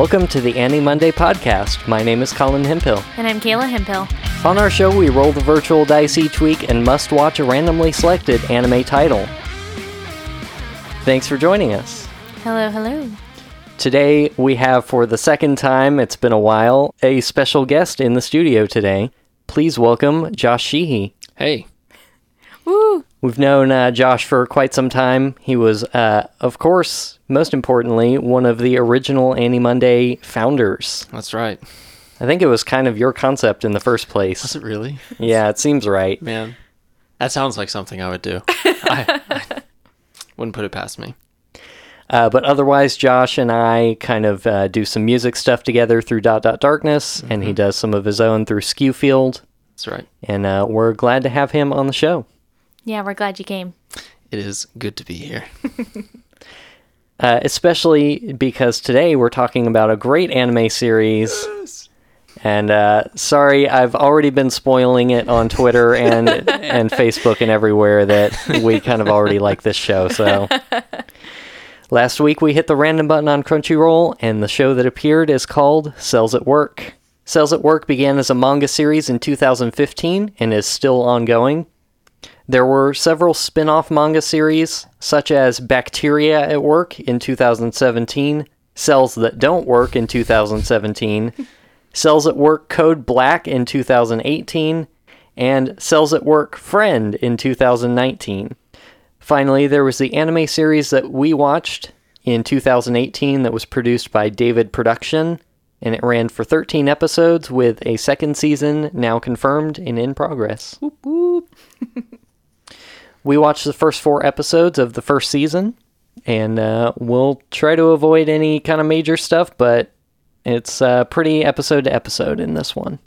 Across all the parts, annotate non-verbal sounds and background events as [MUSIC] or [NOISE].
and welcome to the Annie Monday podcast. My name is Colin Hempill. And I'm Kayla Hempill. On our show, we roll the virtual dice each week and must watch a randomly selected anime title. Thanks for joining us. Hello, hello. Today, we have, for the second time, it's been a while, a special guest in the studio today. Please welcome Josh Sheehy. Hey. Woo! We've known uh, Josh for quite some time. He was, uh, of course, most importantly, one of the original Annie Monday founders. That's right. I think it was kind of your concept in the first place. Was it really? Yeah, it seems right. Man, that sounds like something I would do. I, I wouldn't put it past me. Uh, but otherwise, Josh and I kind of uh, do some music stuff together through Dot Dot Darkness, and he does some of his own through Skewfield. That's right. And uh, we're glad to have him on the show. Yeah, we're glad you came. It is good to be here. [LAUGHS] Uh, especially because today we're talking about a great anime series. And uh, sorry, I've already been spoiling it on Twitter and [LAUGHS] and Facebook and everywhere that we kind of already like this show. So [LAUGHS] last week we hit the random button on Crunchyroll, and the show that appeared is called Cells at Work. Cells at Work began as a manga series in 2015 and is still ongoing. There were several spin off manga series, such as Bacteria at Work in 2017, Cells That Don't Work in 2017, Cells at Work Code Black in 2018, and Cells at Work Friend in 2019. Finally, there was the anime series that we watched in 2018 that was produced by David Production, and it ran for 13 episodes with a second season now confirmed and in progress. [LAUGHS] we watched the first four episodes of the first season, and uh, we'll try to avoid any kind of major stuff, but it's uh, pretty episode to episode in this one.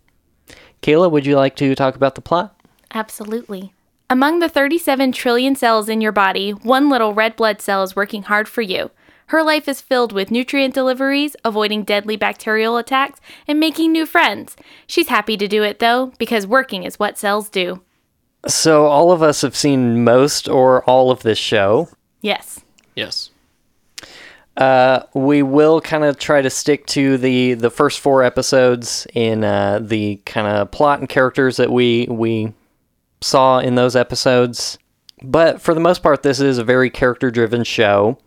Kayla, would you like to talk about the plot? Absolutely. Among the 37 trillion cells in your body, one little red blood cell is working hard for you. Her life is filled with nutrient deliveries, avoiding deadly bacterial attacks, and making new friends. She's happy to do it though, because working is what cells do. So, all of us have seen most or all of this show. Yes. Yes. Uh, we will kind of try to stick to the the first four episodes in uh, the kind of plot and characters that we we saw in those episodes. But for the most part, this is a very character driven show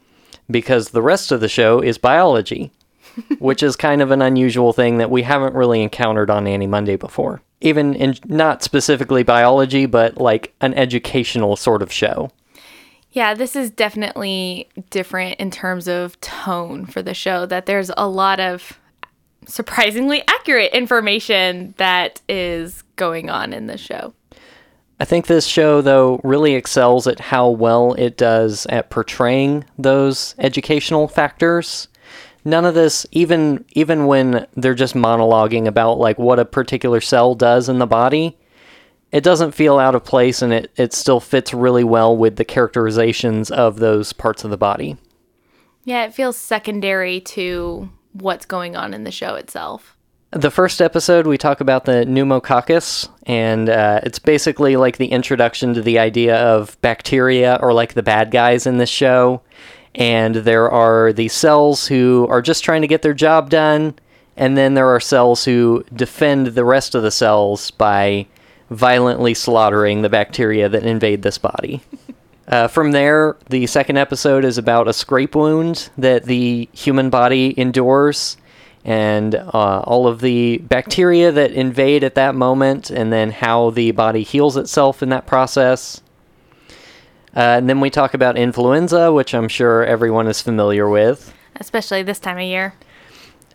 because the rest of the show is biology, [LAUGHS] which is kind of an unusual thing that we haven't really encountered on Annie Monday before. Even in not specifically biology, but like an educational sort of show. Yeah, this is definitely different in terms of tone for the show, that there's a lot of surprisingly accurate information that is going on in the show. I think this show, though, really excels at how well it does at portraying those educational factors. None of this, even even when they're just monologuing about like what a particular cell does in the body, it doesn't feel out of place, and it it still fits really well with the characterizations of those parts of the body. Yeah, it feels secondary to what's going on in the show itself. The first episode, we talk about the pneumococcus, and uh, it's basically like the introduction to the idea of bacteria or like the bad guys in this show. And there are the cells who are just trying to get their job done, and then there are cells who defend the rest of the cells by violently slaughtering the bacteria that invade this body. [LAUGHS] Uh, from there, the second episode is about a scrape wound that the human body endures and uh, all of the bacteria that invade at that moment, and then how the body heals itself in that process. Uh, and then we talk about influenza, which I'm sure everyone is familiar with. Especially this time of year.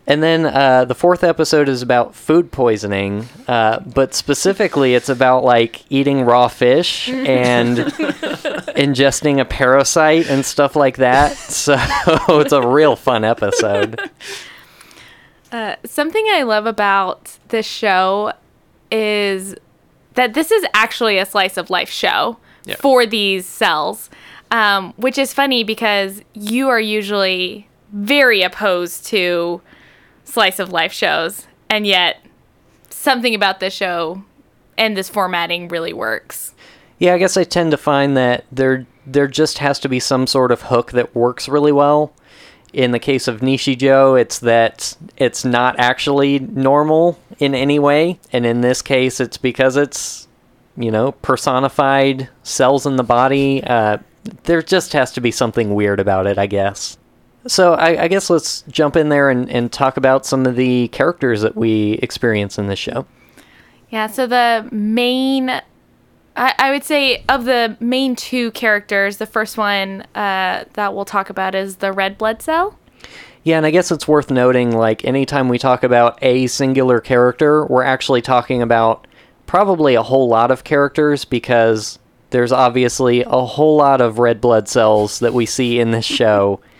And then uh, the fourth episode is about food poisoning, uh, but specifically it's about like eating raw fish and [LAUGHS] ingesting a parasite and stuff like that. So [LAUGHS] it's a real fun episode. Uh, something I love about this show is that this is actually a slice of life show Yeah. for these cells, um, which is funny because you are usually very opposed to slice of life shows, and yet something about this show and this formatting really works. Yeah, I guess I tend to find that there there just has to be some sort of hook that works really well. in the case of Nichijou, it's that it's not actually normal in any way. And in this case, it's because it's, you know, personified cells in the body. Uh, there just has to be something weird about it, I guess. So I, I guess let's jump in there and, and talk about some of the characters that we experience in this show. Yeah, so the main, I, I would say, of the main two characters, the first one uh, that we'll talk about is the red blood cell. Yeah, and I guess it's worth noting like anytime we talk about a singular character, we're actually talking about probably a whole lot of characters because there's obviously a whole lot of red blood cells that we see in this show. [LAUGHS]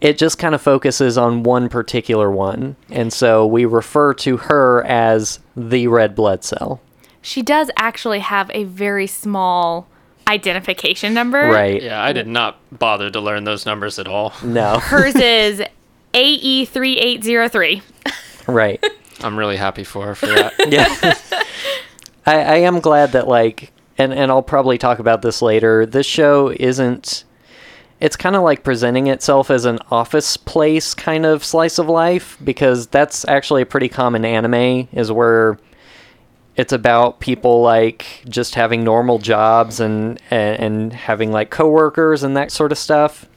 It just kind of focuses on one particular one, and so we refer to her as the red blood cell. She does actually have a very small identification number. Right. Yeah, I did not bother to learn those numbers at all. No. Hers [LAUGHS] is E AE3803. right. I'm really happy for her for [LAUGHS] that. yeah. [LAUGHS] I, I am glad that like and and I'll probably talk about this later. This show isn't it's kind of like presenting itself as an office place kind of slice of life because that's actually a pretty common anime is where it's about people like just having normal jobs and and, and having like coworkers and that sort of stuff.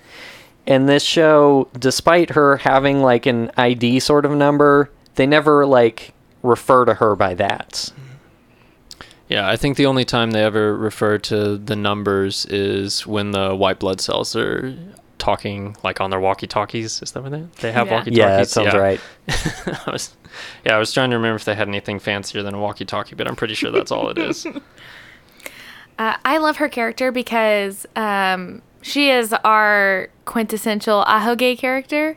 And this show, despite her having like an ID sort of number, they never like refer to her by that. Yeah, I think the only time they ever refer to the numbers is when the white blood cells are talking like on their walkie-talkies. Is that what they they have Yeah. walkie-talkies? Yeah, that sounds right. [LAUGHS] I was, yeah, I was trying to remember if they had anything fancier than a walkie-talkie, but I'm pretty sure that's all it is. [LAUGHS] Uh, I love her character because um, she is our quintessential Ahoge character.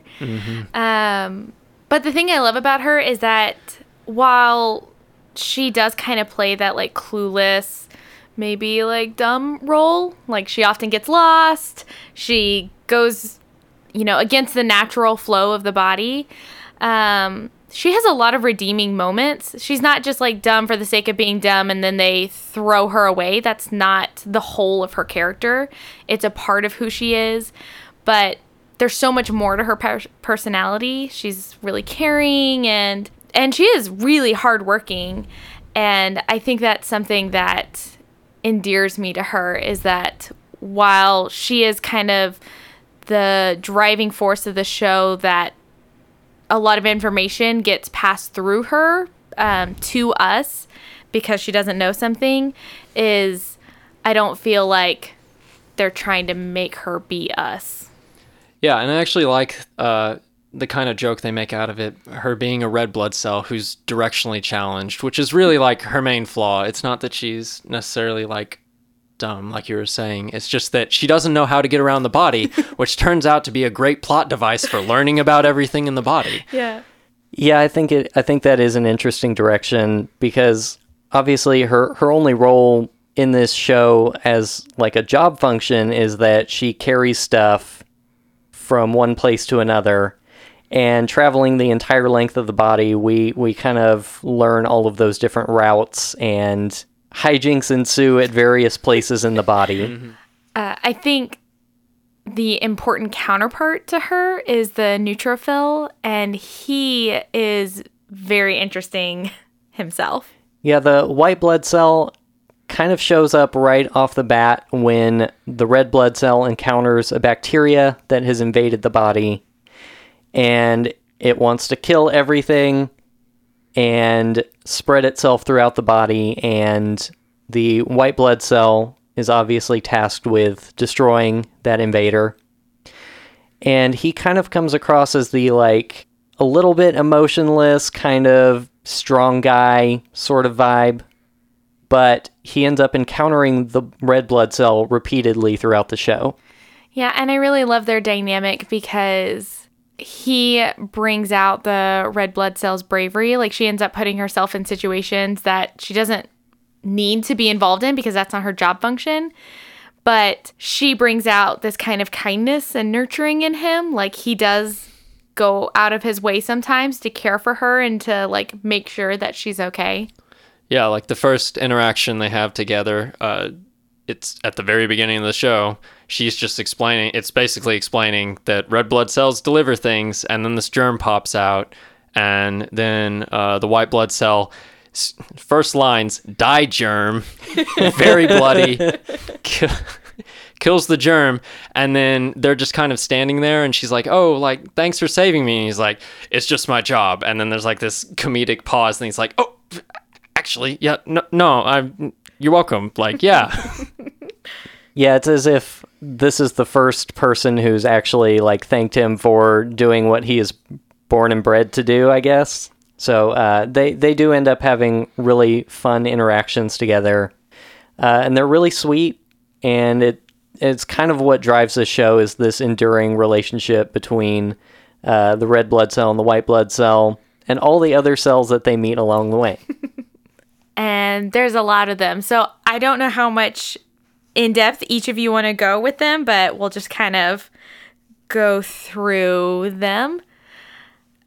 Um, but the thing I love about her is that while she does kind of play that like clueless, maybe like dumb role, like she often gets lost, she goes, you know, against the natural flow of the body. Um, she has a lot of redeeming moments. She's not just like dumb for the sake of being dumb and then they throw her away. That's not the whole of her character. It's a part of who she is, but there's so much more to her per- personality. She's really caring and and she is really hardworking. And I think that's something that endears me to her is that while she is kind of the driving force of the show that a lot of information gets passed through her um, to us because she doesn't know something is i don't feel like they're trying to make her be us Yeah, and I actually like uh, the kind of joke they make out of it. Her being a red blood cell who's directionally challenged, which is really like her main flaw. It's not that she's necessarily like dumb, like you were saying. It's just that she doesn't know how to get around the body, [LAUGHS] which turns out to be a great plot device for learning about everything in the body. [LAUGHS] yeah Yeah, I think it. I think that is an interesting direction because obviously her her only role in this show as like a job function is that she carries stuff from one place to another. And traveling the entire length of the body we we kind of learn all of those different routes and hijinks ensue at various places in the body. [LAUGHS] Uh, i think the important counterpart to her is the neutrophil and he is very interesting [LAUGHS] himself. Yeah, the white blood cell kind of shows up right off the bat when the red blood cell encounters a bacteria that has invaded the body and it wants to kill everything and spread itself throughout the body and the white blood cell is obviously tasked with destroying that invader. And he kind of comes across as the like a little bit emotionless kind of strong guy sort of vibe but he ends up encountering the red blood cell repeatedly throughout the show Yeah, and I really love their dynamic because he brings out the red blood cells bravery. Like she ends up putting herself in situations that she doesn't need to be involved in because that's not her job function. But she brings out this kind of kindness and nurturing in him. Like he does go out of his way sometimes to care for her and to like make sure that she's okay. Yeah, like the first interaction they have together, uh, it's at the very beginning of the show. she's just explaining. It's basically explaining that red blood cells deliver things, and then this germ pops out, and then uh, the white blood cell. First lines, die germ, [LAUGHS] very bloody, [LAUGHS] ki- kills the germ, and then they're just kind of standing there, and she's like, "Oh, like thanks for saving me." And he's like, "It's just my job." And then there's like this comedic pause, and he's like, "Oh, actually, yeah, no, no, I'm. You're welcome." Like, yeah, [LAUGHS] Yeah, it's as if this is the first person who's actually like thanked him for doing what he is born and bred to do, I guess. So uh, they they do end up having really fun interactions together, uh, and they're really sweet. And it it's kind of what drives the show is this enduring relationship between uh, the red blood cell and the white blood cell, and all the other cells that they meet along the way. [LAUGHS] and there's a lot of them. So I don't know how much in depth each of you want to go with them, but we'll just kind of go through them.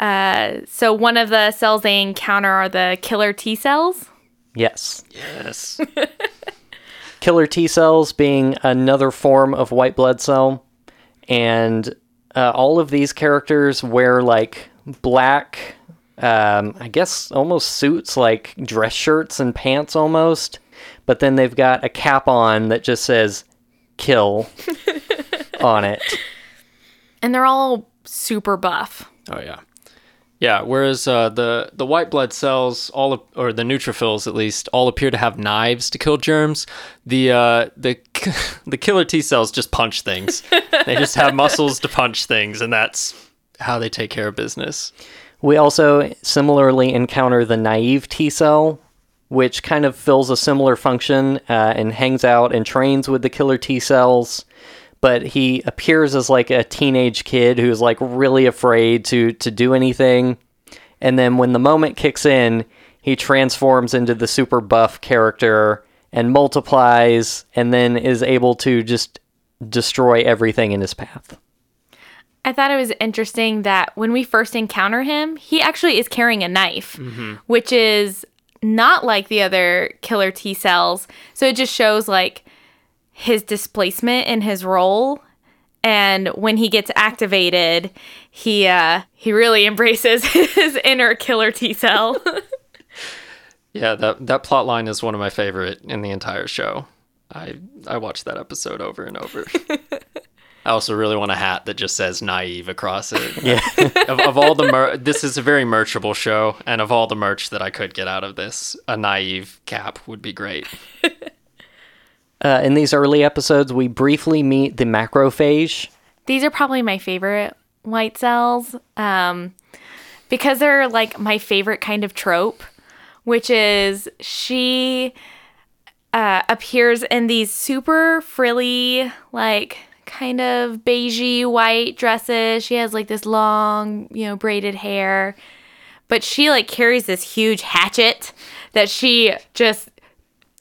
Uh, so one of the cells they encounter are the killer T cells. yes. yes, [LAUGHS] killer T cells being another form of white blood cell. And uh, all of these characters wear like black, um, I guess almost suits, like dress shirts and pants almost. But then they've got a cap on that just says kill [LAUGHS] on it. And they're all super buff. oh yeah, yeah. Whereas uh, the the white blood cells, all of, or the neutrophils at least, all appear to have knives to kill germs. The uh, the [LAUGHS] the killer T cells just punch things. they just have muscles to punch things, and that's how they take care of business. We also similarly encounter the naive T cell, which kind of fills a similar function uh, and hangs out and trains with the killer T cells. But he appears as like a teenage kid who's like really afraid to to do anything. And then when the moment kicks in, he transforms into the super buff character and multiplies and then is able to just destroy everything in his path. I thought it was interesting that when we first encounter him, he actually is carrying a knife, which is not like the other killer T cells. So it just shows like his displacement in his role. And when he gets activated, he uh, he really [LAUGHS] embraces his inner killer T cell. [LAUGHS] Yeah, that that plot line is one of my favorite in the entire show. I I watched that episode over and over. [LAUGHS] I also really want a hat that just says naive across it. [LAUGHS] Yeah. [LAUGHS] of, of all the mer- this is a very merchable show, and of all the merch that I could get out of this, a naive cap would be great. [LAUGHS] Uh, in these early episodes, we briefly meet the macrophage. These are probably my favorite white cells um, because they're like my favorite kind of trope, which is she uh, appears in these super frilly, like kind of beigey white dresses. She has like this long, you know, braided hair, but she like carries this huge hatchet that she just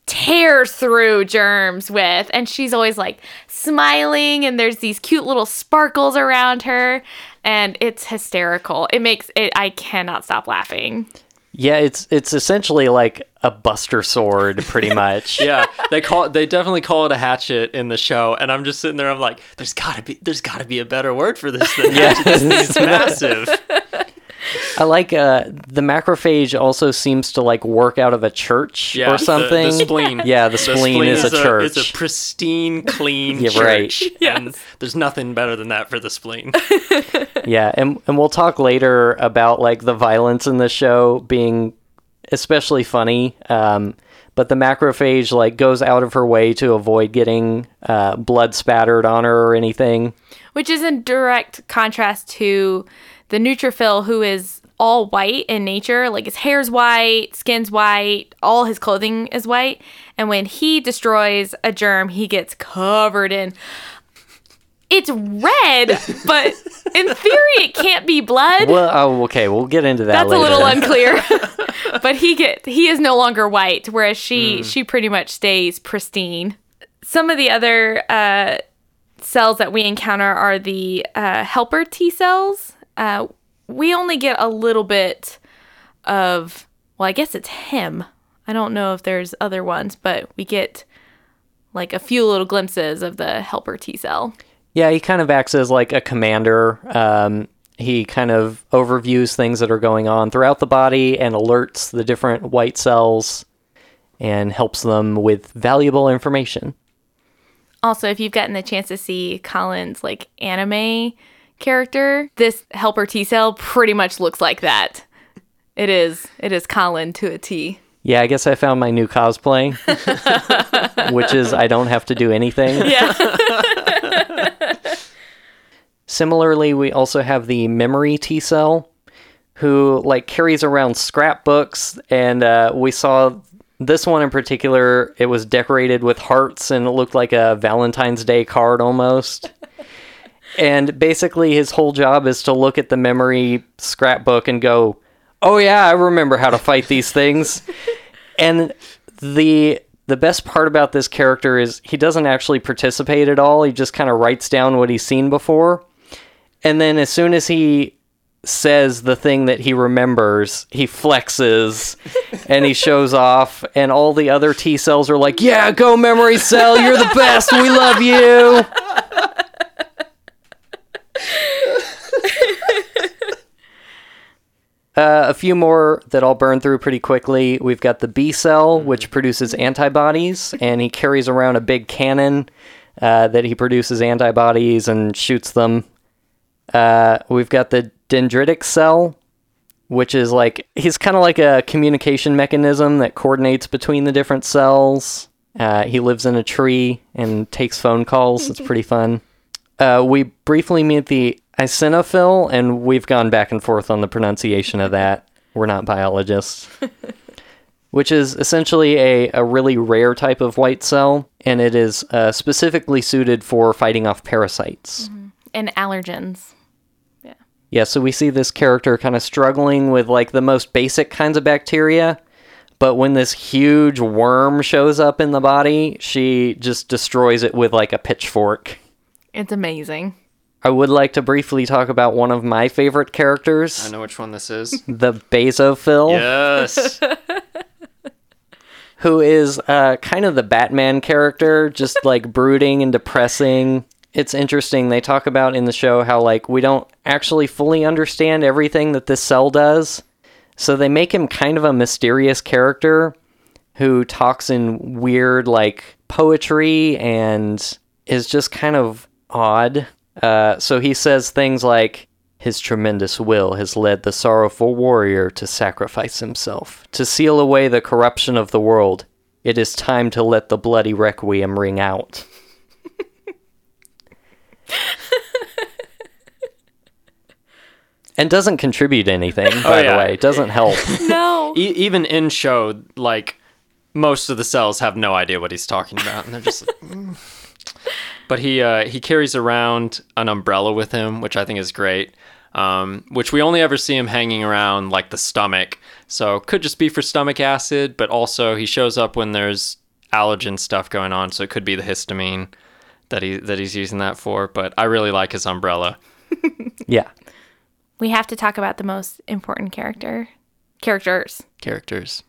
tears through germs with. And she's always like smiling and there's these cute little sparkles around her. And it's hysterical. It makes it i cannot stop laughing Yeah, it's it's essentially like a Buster Sword, pretty [LAUGHS] much. Yeah, they call it, they definitely call it a hatchet in the show, and I'm just sitting there. I'm like, there's gotta be there's gotta be a better word for this than [LAUGHS] hatchet. This thing's massive. [LAUGHS] I like uh, the macrophage also seems to like work out of a church Yeah, or the- something. The, spleen. Yeah, the spleen is a church. It's a pristine, clean Yeah, right. church. And there's nothing better than that for the spleen. [LAUGHS] Yeah, and and we'll talk later about like the violence in the show being especially funny. Um, but the macrophage like goes out of her way to avoid getting uh, blood spattered on her or anything. which is in direct contrast to the neutrophil who is all white in nature like his hair's white skin's white all his clothing is white and when he destroys a germ he gets covered in it's red but in theory it can't be blood. Well, oh, okay, we'll get into that that's later. a little unclear. [LAUGHS] But he get he is no longer white whereas she she pretty much stays pristine. Some of the other uh, cells that we encounter are the uh, helper t cells. Uh, we only get a little bit of well i guess it's him. I don't know if there's other ones but we get like a few little glimpses of the helper T cell. Yeah, he kind of acts as like a commander. Um, he kind of overviews things that are going on throughout the body and alerts the different white cells and helps them with valuable information. Also, if you've gotten the chance to see Colin's like anime character, this helper T cell pretty much looks like that. It is it is Colin to a T. Yeah, I guess I found my new cosplay, [LAUGHS] which is I don't have to do anything. Yeah. [LAUGHS] Similarly, we also have the memory T cell, who like carries around scrapbooks, and uh, we saw this one in particular. It was decorated with hearts, and it looked like a Valentine's Day card almost. [LAUGHS] and basically, his whole job is to look at the memory scrapbook and go, "Oh yeah, I remember how to fight these things." [LAUGHS] and the the best part about this character is he doesn't actually participate at all. He just kind of writes down what he's seen before. And then as soon as he says the thing that he remembers, he flexes and he shows [LAUGHS] off and all the other T cells are like, "Yeah, go memory cell, you're the best. We love you." [LAUGHS] Uh, a few more that I'll burn through pretty quickly. We've got the B cell, which produces antibodies, and he carries around a big cannon uh, that he produces antibodies and shoots them. Uh, we've got the dendritic cell, which is like he's kind of like a communication mechanism that coordinates between the different cells. Uh, he lives in a tree and takes phone calls. It's pretty fun. Uh, we briefly meet the eosinophil, and we've gone back and forth on the pronunciation of that. We're not biologists. [LAUGHS] Which is essentially a, a really rare type of white cell, and it is uh, specifically suited for fighting off parasites. and allergens. Yeah, so we see this character kind of struggling with like the most basic kinds of bacteria, but when this huge worm shows up in the body, she just destroys it with like a pitchfork. It's amazing. I would like to briefly talk about one of my favorite characters, I know which one this is. [LAUGHS] the Basophil, yes. [LAUGHS] who is uh, kind of the Batman character, just like brooding and depressing. It's interesting. They talk about in the show how like we don't actually fully understand everything that this cell does. So they make him kind of a mysterious character who talks in weird like poetry and is just kind of odd. Uh, so he says things like, His tremendous will has led the sorrowful warrior to sacrifice himself. To seal away the corruption of the world, it is time to let the bloody requiem ring out. [LAUGHS] and doesn't contribute anything, by the yeah. way. Doesn't help. [LAUGHS] No. E- even in show, like most of the cells have no idea what he's talking about, and they're just. Like, [LAUGHS] "Mm." But he uh, he carries around an umbrella with him, which I think is great. Um, which we only ever see him hanging around like the stomach, so could just be for stomach acid, but also he shows up when there's allergen stuff going on, so it could be the histamine that he that he's using that for. But I really like his umbrella. [LAUGHS] yeah. we have to talk about the most important character characters. Characters.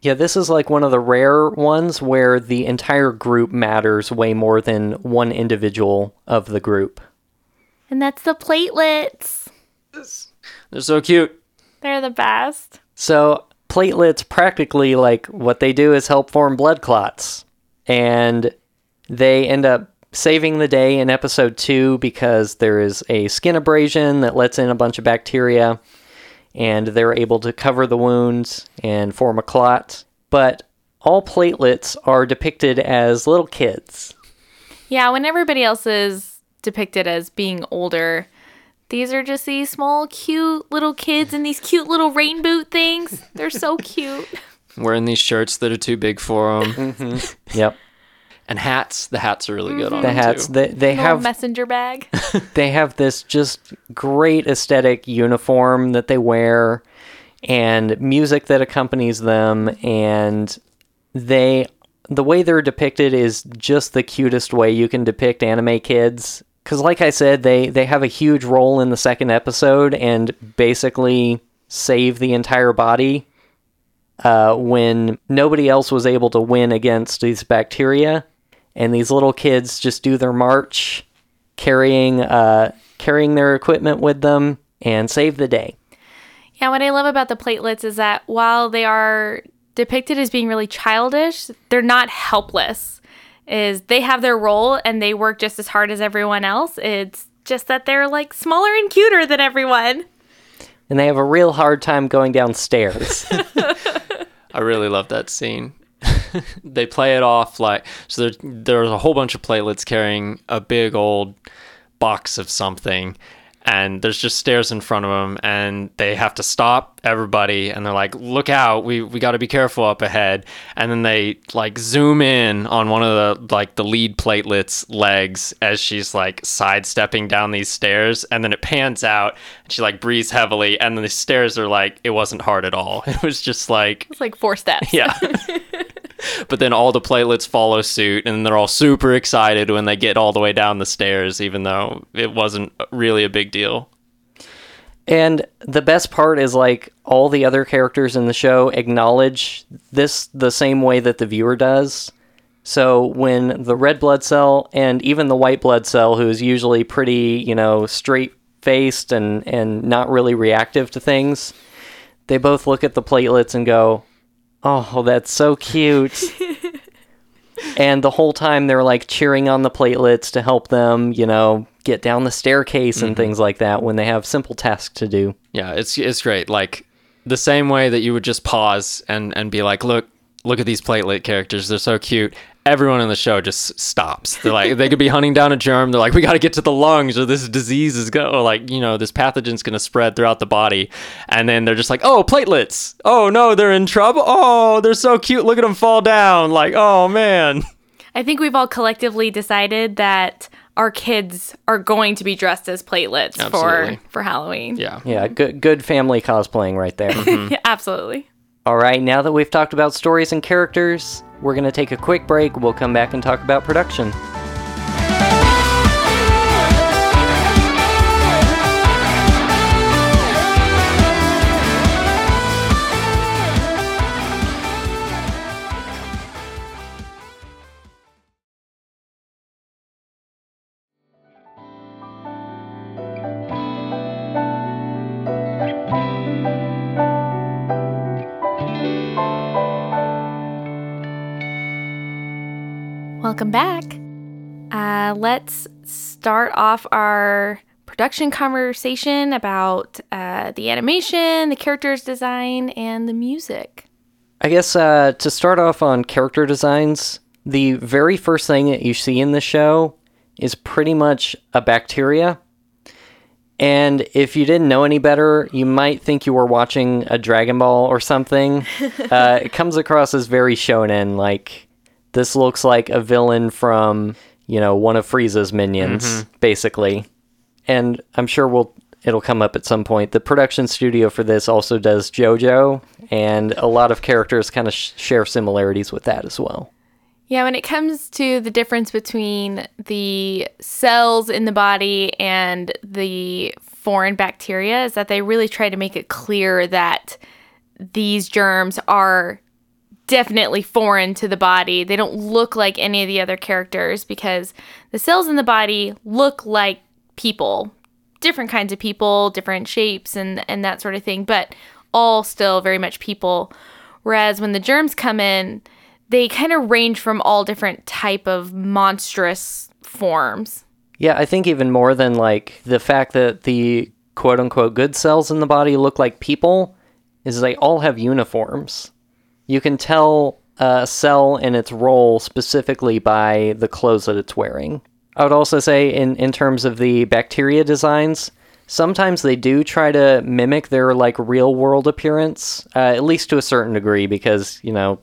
Yeah, this is like one of the rare ones where the entire group matters way more than one individual of the group. And that's the platelets. They're so cute. They're the best. So, platelets practically like what they do is help form blood clots. And they end up saving the day in episode 2 because there is a skin abrasion that lets in a bunch of bacteria and they're able to cover the wounds and form a clot. But all platelets are depicted as little kids. Yeah, when everybody else is depicted as being older, these are just these small, cute little kids in these cute little rain boot things. They're so cute. [LAUGHS] Wearing these shirts that are too big for them. [LAUGHS] Yep. And hats. The hats are really good on The them hats too. they, they Little have messenger bag. [LAUGHS] [LAUGHS] they have this just great aesthetic uniform that they wear and music that accompanies them and they the way they're depicted is just the cutest way you can depict anime kids cuz like I said they they have a huge role in the second episode and basically save the entire body uh, when nobody else was able to win against these bacteria and these little kids just do their march, carrying uh, carrying their equipment with them, and save the day. Yeah, what I love about the platelets is that while they are depicted as being really childish, they're not helpless. Is they have their role and they work just as hard as everyone else. It's just that they're like smaller and cuter than everyone. And they have a real hard time going downstairs. [LAUGHS] I really love that scene. [LAUGHS] they play it off like so. There, there's a whole bunch of platelets carrying a big old box of something, and there's just stairs in front of them, and they have to stop everybody, and they're like, "Look out! We we got to be careful up ahead." And then they like zoom in on one of the like the lead platelets legs as she's like sidestepping down these stairs, and then it pans out, and she like breathes heavily, and then the stairs are like it wasn't hard at all. [LAUGHS] It was just like It's like four steps. yeah. [LAUGHS] but then all the platelets follow suit, and they're all super excited when they get all the way down the stairs, even though it wasn't really a big deal. And the best part is like all the other characters in the show acknowledge this the same way that the viewer does. So when the red blood cell and even the white blood cell, who is usually pretty, you know, straight faced and, and not really reactive to things, they both look at the platelets and go, Oh, that's so cute. [LAUGHS] and the whole time they're like cheering on the platelets to help them, you know, get down the staircase and mm-hmm. things like that when they have simple tasks to do. Yeah, it's it's great. Like the same way that you would just pause and and be like, look, look at these platelet characters. They're so cute. Everyone in the show just stops. They're like, they could be hunting down a germ. They're like, we got to get to the lungs, or this disease is go, or like, you know, this pathogen's going to spread throughout the body. And then they're just like, oh, platelets. Oh no, they're in trouble. Oh, they're so cute. Look at them fall down. Like, oh man. I think we've all collectively decided that our kids are going to be dressed as platelets Absolutely. for for Halloween. Yeah. Yeah, good good family cosplaying right there. [LAUGHS] Yeah, absolutely. All right, now that we've talked about stories and characters, we're going to take a quick break. We'll come back and talk about production. Uh, let's start off our production conversation about uh, the animation, the characters design, and the music. I guess uh, to start off on character designs, the very first thing that you see in the show is pretty much a bacteria. And if you didn't know any better, you might think you were watching a Dragon Ball or something. [LAUGHS] uh, it comes across as very shonen, like this looks like a villain from, you know, one of Frieza's minions, mm-hmm. basically. And I'm sure we'll it'll come up at some point. The production studio for this also does JoJo, and a lot of characters kind of sh- share similarities with that as well. Yeah, when it comes to the difference between the cells in the body and the foreign bacteria, is that they really try to make it clear that these germs are definitely foreign to the body. They don't look like any of the other characters because the cells in the body look like people, different kinds of people, different shapes and and that sort of thing, but all still very much people. Whereas when the germs come in, they kind of range from all different type of monstrous forms. Yeah, I think even more than like the fact that the quote unquote good cells in the body look like people is they all have uniforms. You can tell a cell and its role specifically by the clothes that it's wearing. I would also say, in, in terms of the bacteria designs, sometimes they do try to mimic their like real world appearance, uh, at least to a certain degree, because you know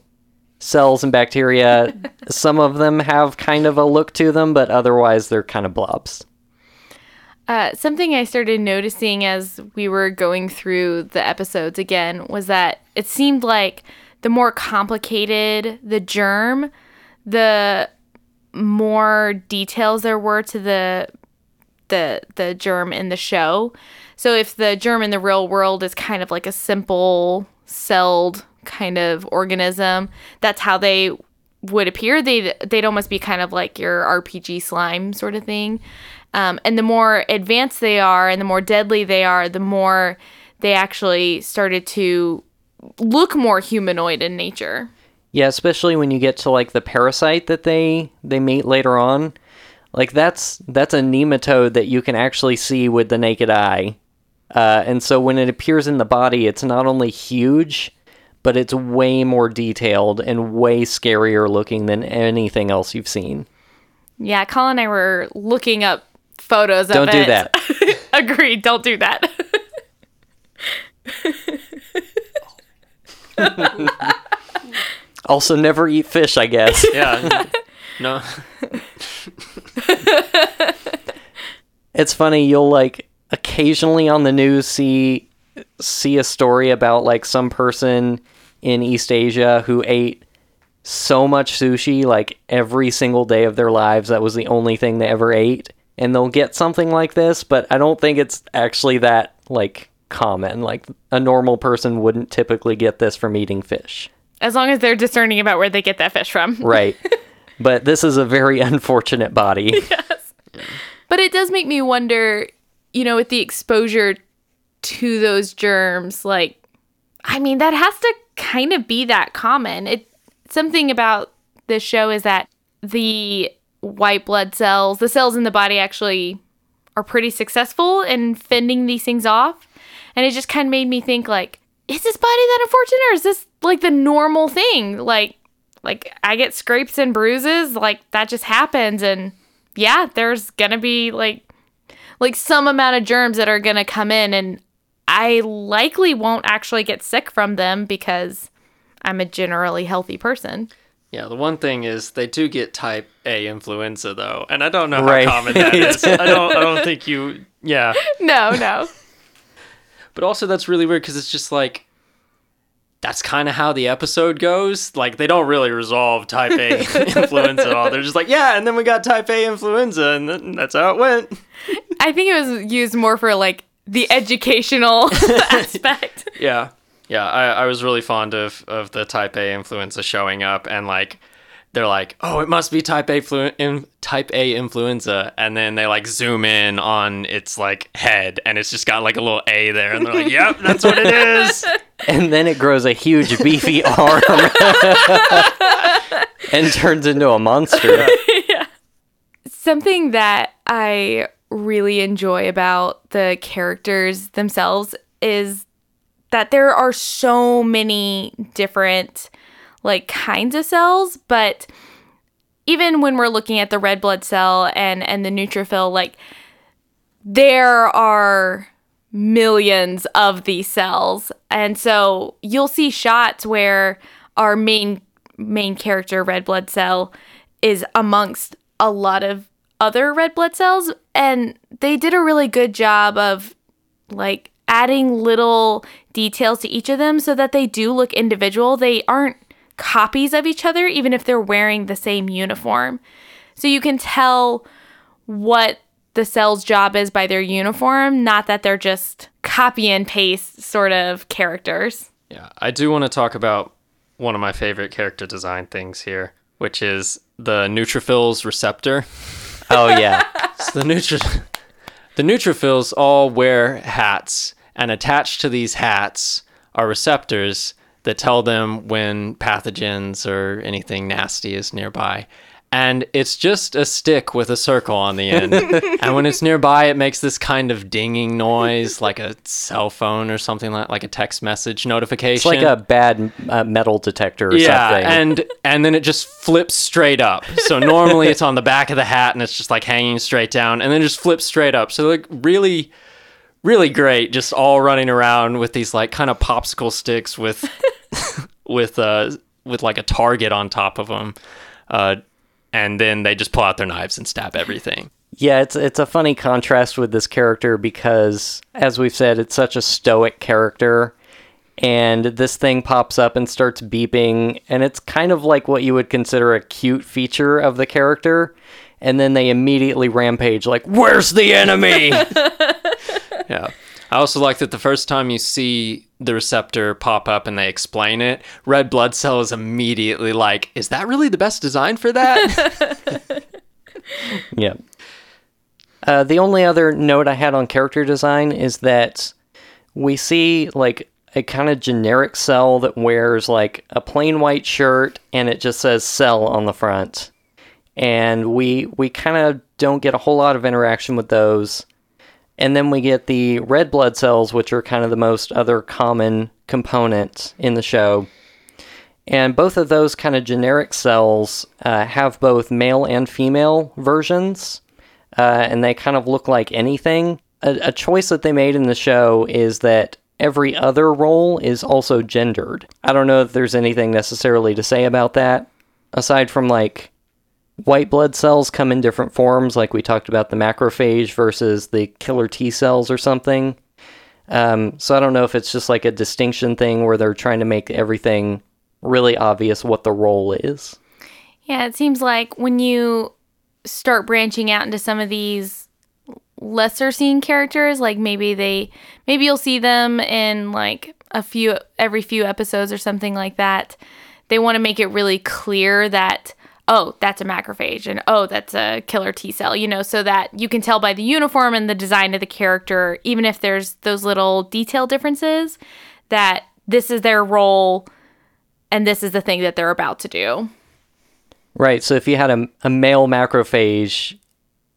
cells and bacteria, [LAUGHS] some of them have kind of a look to them, but otherwise they're kind of blobs. Uh, something I started noticing as we were going through the episodes again was that it seemed like the more complicated the germ, the more details there were to the the the germ in the show. So if the germ in the real world is kind of like a simple celled kind of organism, that's how they would appear. They'd they'd almost be kind of like your RPG slime sort of thing. Um, and the more advanced they are, and the more deadly they are, the more they actually started to look more humanoid in nature. Yeah, especially when you get to like the parasite that they they meet later on. Like that's that's a nematode that you can actually see with the naked eye. Uh, and so when it appears in the body, it's not only huge, but it's way more detailed and way scarier looking than anything else you've seen. Yeah, Colin and I were looking up photos of the Don't of do it. that. [LAUGHS] Agreed. Don't do that. [LAUGHS] [LAUGHS] Also, never eat fish, I guess. [LAUGHS] Yeah. no. [LAUGHS] it's funny you'll like occasionally on the news see see a story about like some person in East Asia who ate so much sushi like every single day of their lives that was the only thing they ever ate and they'll get something like this but I don't think it's actually that like common like a normal person wouldn't typically get this from eating fish As long as they're discerning about where they get that fish from. [LAUGHS] right but this is a very [LAUGHS] unfortunate body [LAUGHS] yes. But it does make me wonder, you know, with the exposure to those germs, like, I mean, that has to kind of be that common. It something about this show is that the white blood cells, the cells in the body, actually are pretty successful in fending these things off, and it just kind of made me think, like, is this body that unfortunate, or is this like the normal thing? Like, like I get scrapes and bruises, like that just happens, and yeah, there's gonna be like like some amount of germs that are gonna come in and I likely won't actually get sick from them because I'm a generally healthy person. Yeah, the one thing is they do get type A influenza though, and I don't know how common that is. [LAUGHS] I don't I don't think you yeah. [LAUGHS] No, no. But also that's really weird cuz it's just like that's kind of how the episode goes. Like they don't really resolve type A [LAUGHS] influenza at all. They're just like, yeah, and then we got type A influenza and that's how it went. I think it was used more for like the educational [LAUGHS] aspect. Yeah. Yeah, I, I was really fond of, of the type A influenza showing up and like they're like, "Oh, it must be type A flu- in, type A influenza." And then they like zoom in on its like head and it's just got like a little A there and they're like, "Yep, that's what it is." [LAUGHS] and then it grows a huge beefy [LAUGHS] arm [LAUGHS] and turns into a monster. Something that I really enjoy about the characters themselves is that there are so many different like kinds of cells, but even when we're looking at the red blood cell and and the neutrophil like there are millions of these cells. And so you'll see shots where our main main character red blood cell is amongst a lot of other red blood cells and they did a really good job of like adding little details to each of them so that they do look individual. They aren't copies of each other even if they're wearing the same uniform so you can tell what the cell's job is by their uniform, not that they're just copy and paste sort of characters. Yeah, I do want to talk about one of my favorite character design things here, which is the neutrophils receptor. [LAUGHS] Oh yeah. [LAUGHS] So the neutro- the neutrophils all wear hats, and attached to these hats are receptors that tell them when pathogens or anything nasty is nearby. And it's just a stick with a circle on the end. [LAUGHS] and when it's nearby, it makes this kind of dinging noise, like a cell phone or something like like a text message notification. It's like a bad uh, metal detector or yeah, something. and and then it just flips straight up. So [LAUGHS] normally it's on the back of the hat and it's just like hanging straight down, and then it just flips straight up. So like really, really great. Just all running around with these like kind of popsicle sticks with [LAUGHS] with uh with like a target on top of them, uh, and then they just pull out their knives and stab everything. yeah, it's it's a funny contrast with this character because, as we've said, it's such a stoic character, and this thing pops up and starts beeping, and it's kind of like what you would consider a cute feature of the character, and then they immediately rampage like, "Where's the enemy?" [LAUGHS] Yeah. I also like that the first time you see the receptor pop up and they explain it, red blood cell is immediately like, is that really the best design for that? [LAUGHS] Yeah. Uh, the only other note I had on character design is that we see like a kind of generic cell that wears like a plain white shirt and it just says cell on the front. And we we kind of don't get a whole lot of interaction with those. And then we get the red blood cells, which are kind of the most other common component in the show. And both of those kind of generic cells uh, have both male and female versions, uh, and they kind of look like anything. A, a choice that they made in the show is that every other role is also gendered. I don't know if there's anything necessarily to say about that, aside from like white blood cells come in different forms, like we talked about the macrophage versus the killer T cells or something. Um, so I don't know if it's just like a distinction thing where they're trying to make everything really obvious what the role is. Yeah, it seems like when you start branching out into some of these lesser seen characters, like maybe they maybe you'll see them in like a few every few episodes or something like that. They want to make it really clear that oh, that's a macrophage and oh, that's a killer T cell, you know, so that you can tell by the uniform and the design of the character, even if there's those little detail differences, that this is their role and this is the thing that they're about to do. Right. So if you had a, a male macrophage,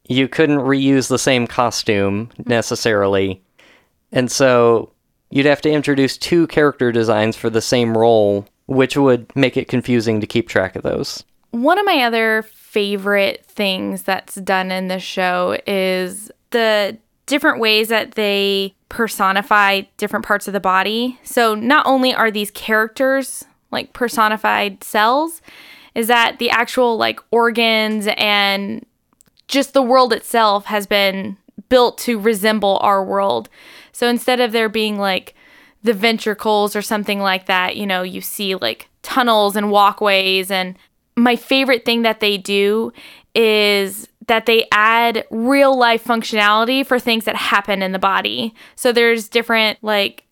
you couldn't reuse the same costume necessarily. And so you'd have to introduce two character designs for the same role, which would make it confusing to keep track of those. One of my other favorite things that's done in this show is the different ways that they personify different parts of the body. So not only are these characters like personified cells, is that the actual like organs and just the world itself has been built to resemble our world. So instead of there being like the ventricles or something like that, you know, you see like tunnels and walkways and my favorite thing that they do is that they add real life functionality for things that happen in the body. So there's different like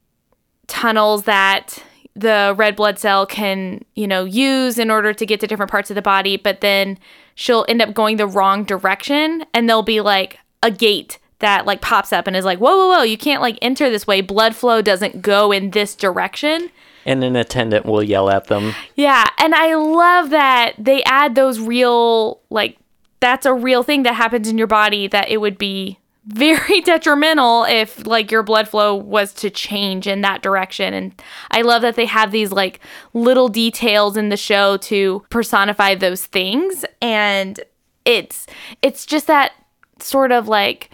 tunnels that the red blood cell can, you know, use in order to get to different parts of the body, but then she'll end up going the wrong direction and there'll be like a gate that like pops up and is like, whoa, whoa, whoa, you can't like enter this way. Blood flow doesn't go in this direction. And an attendant will yell at them. Yeah. And I love that they add those real, like, that's a real thing that happens in your body that it would be [LAUGHS] very detrimental if like your blood flow was to change in that direction and i love that they have these like little details in the show to personify those things and it's it's just that sort of like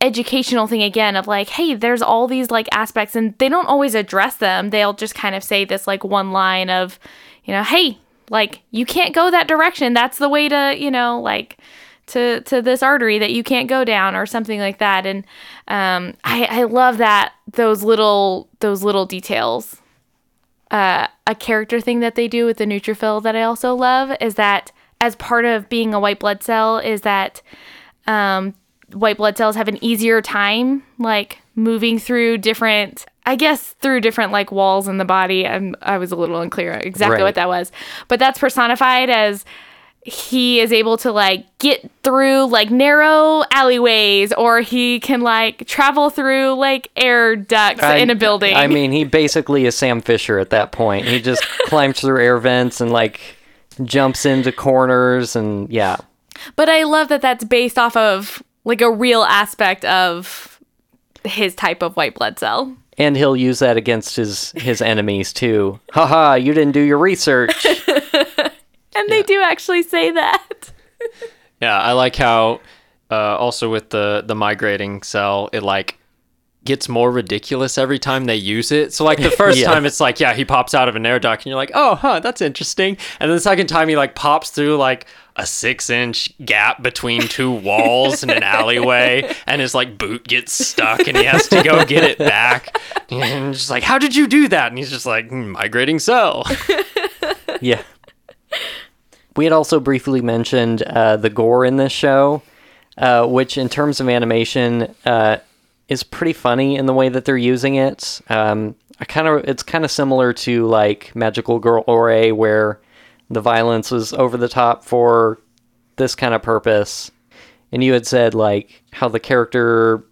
educational thing again of like hey there's all these like aspects and they don't always address them. They'll just kind of say this like one line of you know hey like you can't go that direction. That's the way to you know like to to this artery that you can't go down or something like that. And um, I, I love that those little those little details. Uh, a character thing that they do with the neutrophil that i also love is that as part of being a white blood cell is that um, white blood cells have an easier time like moving through different I guess through different like walls in the body. I'm, I was a little unclear exactly Right. what that was, but that's personified as he is able to like get through like narrow alleyways or he can like travel through like air ducts I- in a building. I mean, he basically is Sam Fisher at that point. He just [LAUGHS] climbs through air vents and like jumps into corners and yeah. but I love that that's based off of like a real aspect of his type of white blood cell. And he'll use that against his his [LAUGHS] enemies too. Haha, you didn't do your research. [LAUGHS] And they do actually say that. [LAUGHS] Yeah, I like how uh, also with the the migrating cell, it like gets more ridiculous every time they use it. So like the first Yeah. time it's like, yeah, he pops out of an air duct and you're like, oh huh, that's interesting. And then the second time he like pops through like a six inch gap between two walls in an alleyway and his like boot gets stuck and he has to go get it back. And just like, how did you do that? And he's just like, "Hmm, migrating cell. [LAUGHS] yeah. We had also briefly mentioned uh, the gore in this show, uh, which, in terms of animation, uh, is pretty funny in the way that they're using it. Um, I kind of it's kind of similar to like Magical Girl Ore, where the violence was over the top for this kind of purpose. And you had said like how the character,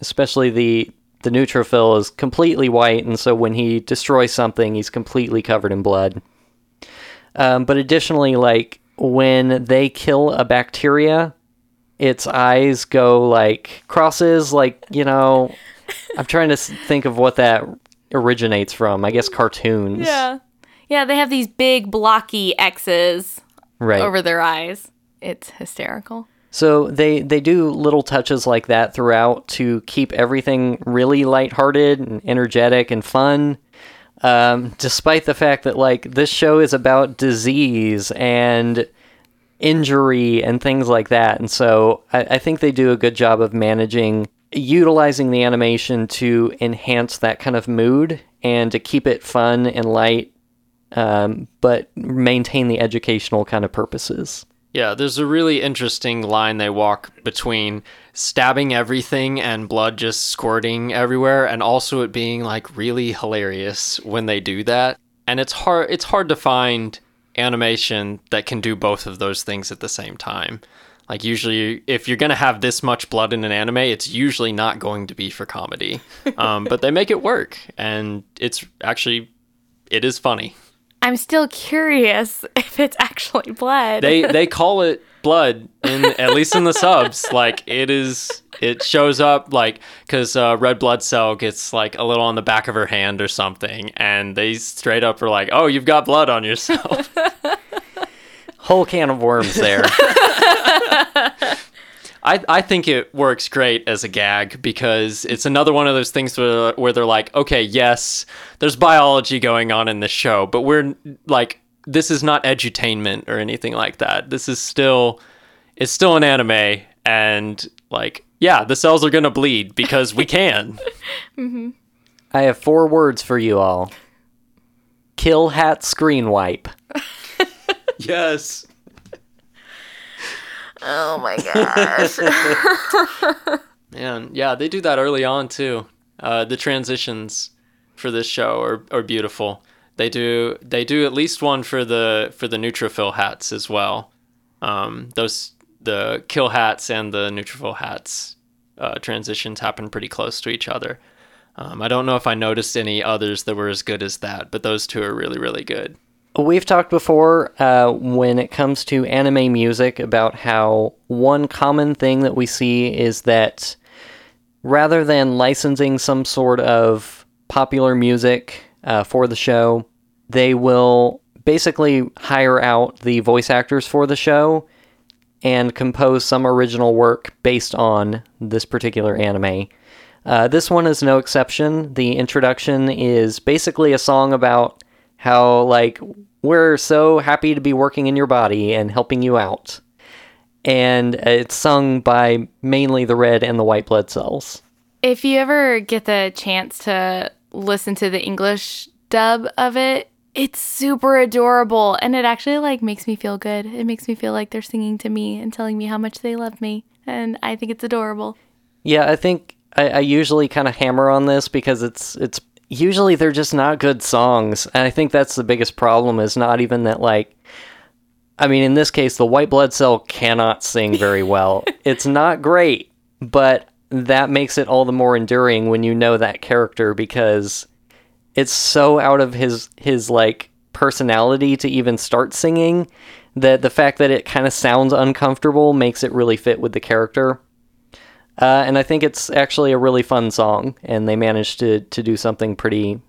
especially the the neutrophil, is completely white, and so when he destroys something, he's completely covered in blood. Um, but additionally, like when they kill a bacteria, its eyes go like crosses, like you know. I'm trying to think of what that originates from. I guess cartoons. Yeah. Yeah, they have these big blocky X's Right. over their eyes. It's hysterical. So they they do little touches like that throughout to keep everything really lighthearted and energetic and fun. Um, despite the fact that like this show is about disease and injury and things like that, and so I, I think they do a good job of managing utilizing the animation to enhance that kind of mood and to keep it fun and light, um, but maintain the educational kind of purposes. Yeah, there's a really interesting line they walk between stabbing everything and blood just squirting everywhere and also it being like really hilarious when they do that. And it's hard it's hard to find animation that can do both of those things at the same time. Like usually if you're going to have this much blood in an anime, it's usually not going to be for comedy. [LAUGHS] Um, but they make it work and it's actually it is funny. I'm still curious [LAUGHS] if it's actually blood. they [LAUGHS] they call it blood in at least in the subs like it is it shows up like because uh, red blood cell gets like a little on the back of her hand or something and they straight up are like oh you've got blood on yourself [LAUGHS] Whole can of worms there. I, I think it works great as a gag because it's another one of those things where, where they're like, okay, yes, there's biology going on in this show, but we're like, this is not edutainment or anything like that. This is still, it's still an anime, and like, yeah, the cells are gonna bleed because we can. [LAUGHS] Mm-hmm. I have four words for you all. Kill hat screen wipe. [LAUGHS] yes. Oh my gosh. [LAUGHS] Man, yeah, they do that early on too. Uh, the transitions for this show are, are beautiful. They do they do at least one for the for the neutrophil hats as well. Um, those the kill hats and the neutrophil hats uh, transitions happen pretty close to each other. Um, I don't know if I noticed any others that were as good as that, but those two are really really good. We've talked before uh, when it comes to anime music about how one common thing that we see is that rather than licensing some sort of popular music uh, for the show, they will basically hire out the voice actors for the show and compose some original work based on this particular anime. Uh, this one is no exception. The introduction is basically a song about how, like, we're so happy to be working in your body and helping you out. And it's sung by mainly the red and the white blood cells. if you ever get the chance to listen to the English dub of it, it's super adorable and it actually like makes me feel good. It makes me feel like they're singing to me and telling me how much they love me. And I think it's adorable. Yeah, I think I, I usually kind of hammer on this because it's it's usually they're just not good songs, and I think that's the biggest problem. Is not even that like, I mean, in this case, the white blood cell cannot sing very [LAUGHS] well. it's not great, but that makes it all the more enduring when you know that character because it's so out of his his like personality to even start singing that the fact that it kind of sounds uncomfortable makes it really fit with the character. Uh, and I think it's actually a really fun song, and they managed to to do something pretty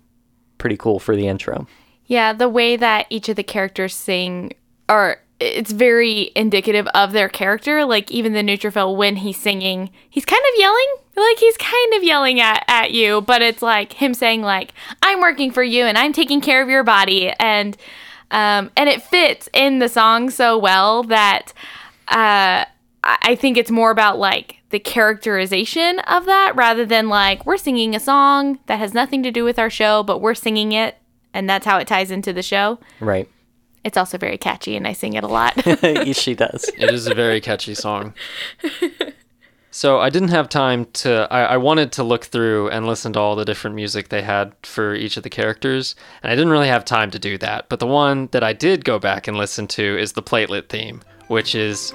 pretty cool for the intro. Yeah, the way that each of the characters sing are it's very indicative of their character. Like even the neutrophil when he's singing, he's kind of yelling. Like he's kind of yelling at, at you, but it's like him saying like, I'm working for you and I'm taking care of your body and um and it fits in the song so well that uh I think it's more about like the characterization of that rather than like we're singing a song that has nothing to do with our show, but we're singing it and that's how it ties into the show. Right? It's also very catchy and I sing it a lot. [LAUGHS] [LAUGHS] she does. It is a very catchy song. So I didn't have time to. I, I wanted to look through and listen to all the different music they had for each of the characters, and I didn't really have time to do that. But the one that I did go back and listen to is the platelet theme, which is,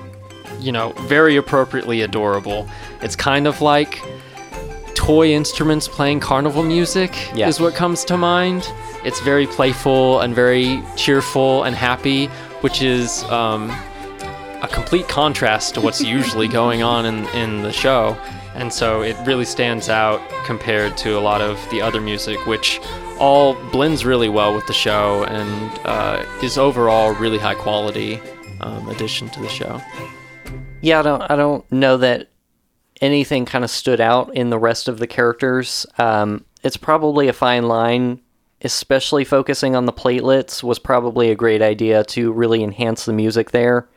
you know, very appropriately adorable. It's kind of like toy instruments playing carnival music Yeah. is what comes to mind. It's very playful and very cheerful and happy, which is um, a complete contrast to what's usually [LAUGHS] going on in, in the show. And so it really stands out compared to a lot of the other music, which all blends really well with the show and uh, is overall really high quality um, addition to the show. Yeah, I don't I don't know that anything kind of stood out in the rest of the characters. Um, it's probably a fine line, especially focusing on the platelets was probably a great idea to really enhance the music there.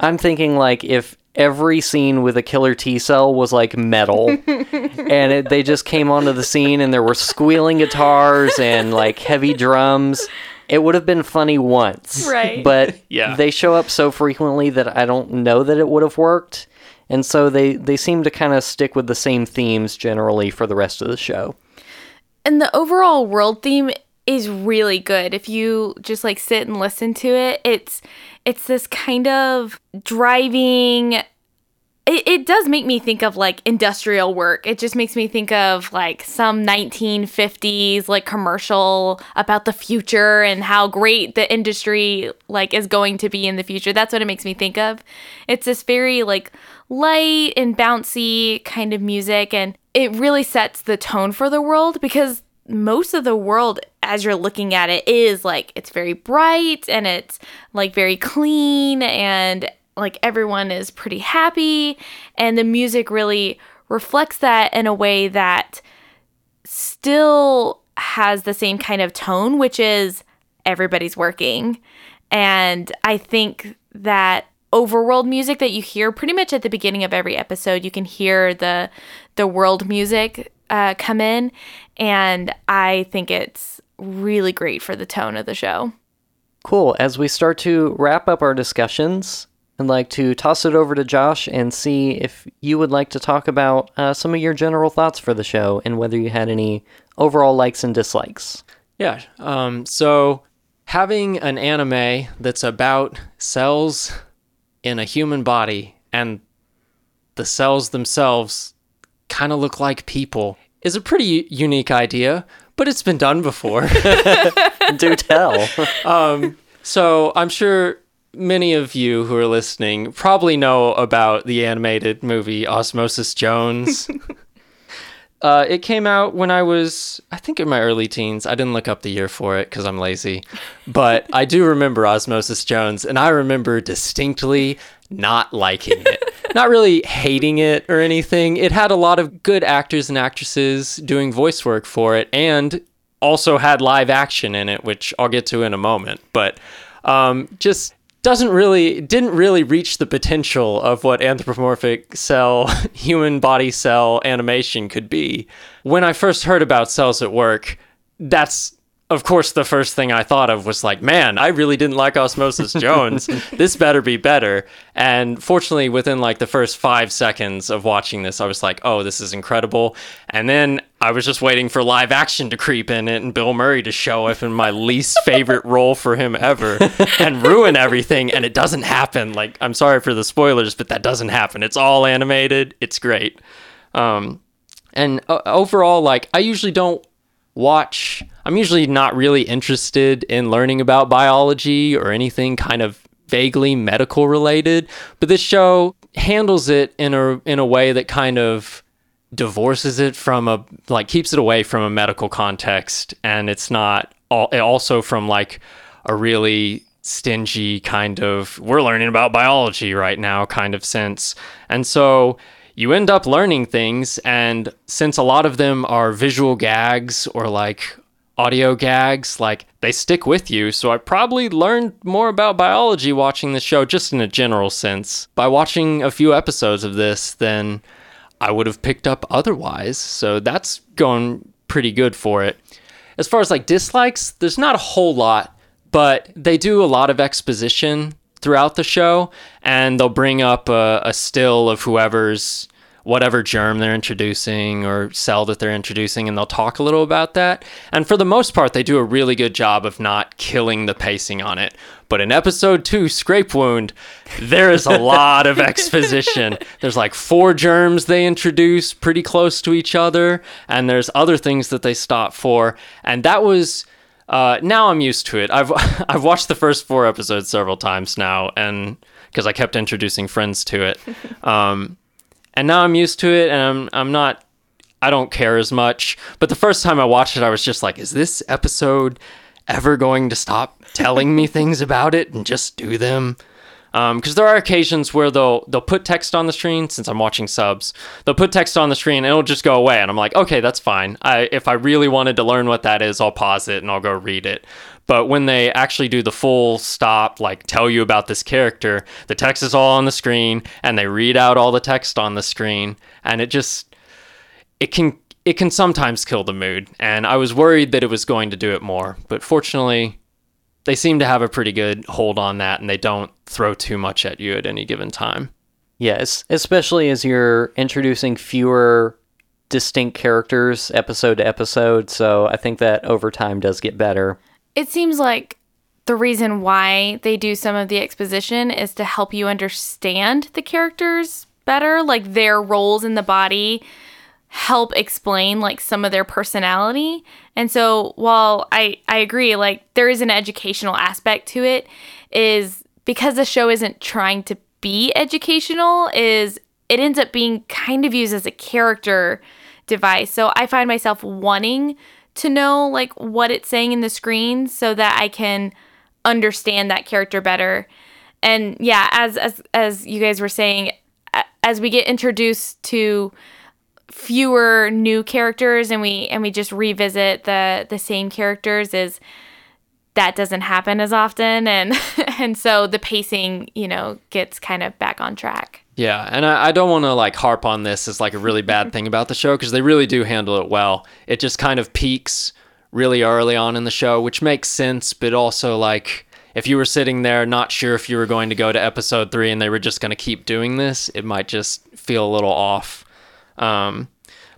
I'm thinking like if every scene with a killer T cell was like metal [LAUGHS] and it, they just came onto the scene and there were squealing guitars and like heavy drums, it would have been funny once. Right. But [LAUGHS] Yeah. they show up so frequently that I don't know that it would have worked. And so they, they seem to kind of stick with the same themes generally for the rest of the show. And the overall world theme is really good. If you just like sit and listen to it, it's it's this kind of driving it, it does make me think of like industrial work. It just makes me think of like some 1950s like commercial about the future and how great the industry like is going to be in the future. That's what it makes me think of. It's this very like light and bouncy kind of music and it really sets the tone for the world because most of the world as you're looking at it is like it's very bright and it's like very clean and like everyone is pretty happy and the music really reflects that in a way that still has the same kind of tone which is everybody's working and i think that overworld music that you hear pretty much at the beginning of every episode you can hear the the world music uh, come in and i think it's really great for the tone of the show Cool. As we start to wrap up our discussions, I'd like to toss it over to Josh and see if you would like to talk about uh, some of your general thoughts for the show and whether you had any overall likes and dislikes. Yeah. Um, so having an anime that's about cells in a human body and the cells themselves kind of look like people is a pretty unique idea, but it's been done before. [LAUGHS] Do tell. [LAUGHS] So I'm sure many of you who are listening probably know about the animated movie Osmosis Jones. [LAUGHS] uh, it came out when I was, I think, in my early teens. I didn't look up the year for it because I'm lazy, but I do remember Osmosis Jones, and I remember distinctly not liking it. [LAUGHS] Not really hating it or anything. It had a lot of good actors and actresses doing voice work for it, and also had live action in it, which I'll get to in a moment. But um, just doesn't really didn't really reach the potential of what anthropomorphic cell [LAUGHS] human body cell animation could be. When I first heard about cells at work, that's of course the first thing I thought of was like, man, I really didn't like Osmosis [LAUGHS] Jones. this better be better. And fortunately, within like the first five seconds of watching this, I was like, oh, this is incredible. And then I was just waiting for live action to creep in it and Bill Murray to show up in my least favorite role for him ever [LAUGHS] and ruin everything. And it doesn't happen. Like, I'm sorry for the spoilers, but that doesn't happen. It's all animated. It's great. Um, and uh, overall, like, I usually don't watch. I'm usually not really interested in learning about biology or anything kind of vaguely medical related but this show handles it in a in a way that kind of divorces it from a like keeps it away from a medical context and it's not all also from like a really stingy kind of we're learning about biology right now kind of sense. And so you end up learning things and since a lot of them are visual gags or like audio gags like they stick with you. So i probably learned more about biology watching the show just in a general sense. By watching a few episodes of this than i would have picked up otherwise. So that's going pretty good for it. As far as like dislikes there's not a whole lot but they do a lot of exposition throughout the show and they'll bring up a, a still of whoever's whatever germ they're introducing or cell that they're introducing, and they'll talk a little about that. And for the most part, they do a really good job of not killing the pacing on it. But in episode two, Scrape Wound, there is a [LAUGHS] lot of exposition. There's like four germs they introduce pretty close to each other, and there's other things that they stop for. And that was. Uh, now I'm used to it. I've [LAUGHS] I've watched the first four episodes several times now, and because I kept introducing friends to it, [LAUGHS] um, and now I'm used to it, and I'm I'm not I don't care as much. But the first time I watched it, I was just like, is this episode ever going to stop telling me [LAUGHS] things about it and just do them? Because um, there are occasions where they'll they'll put text on the screen. Since I'm watching subs, they'll put text on the screen and it'll just go away, and I'm like, okay, that's fine. I if I really wanted to learn what that is, I'll pause it and I'll go read it. But when they actually do the full stop, like tell you about this character, the text is all on the screen and they read out all the text on the screen, and it just it can it can sometimes kill the mood. And I was worried that it was going to do it more, but fortunately, they seem to have a pretty good hold on that and they don't throw too much at you at any given time. Yes, especially as you're introducing fewer distinct characters episode to episode. So I think that over time does get better. It seems like the reason why they do some of the exposition is to help you understand the characters better, like their roles in the body help explain like some of their personality. And so while I I agree like there is an educational aspect to it is because the show isn't trying to be educational is it ends up being kind of used as a character device. So I find myself wanting to know like what it's saying in the screen so that I can understand that character better. And yeah, as as as you guys were saying as we get introduced to fewer new characters and we and we just revisit the the same characters is that doesn't happen as often. And [LAUGHS] and so the pacing you know gets kind of back on track. Yeah. And i, I don't want to like harp on this as like a really bad thing about the show because they really do handle it well. It just kind of peaks really early on in the show which makes sense but also like if you were sitting there not sure if you were going to go to episode three and they were just going to keep doing this it might just feel a little off um,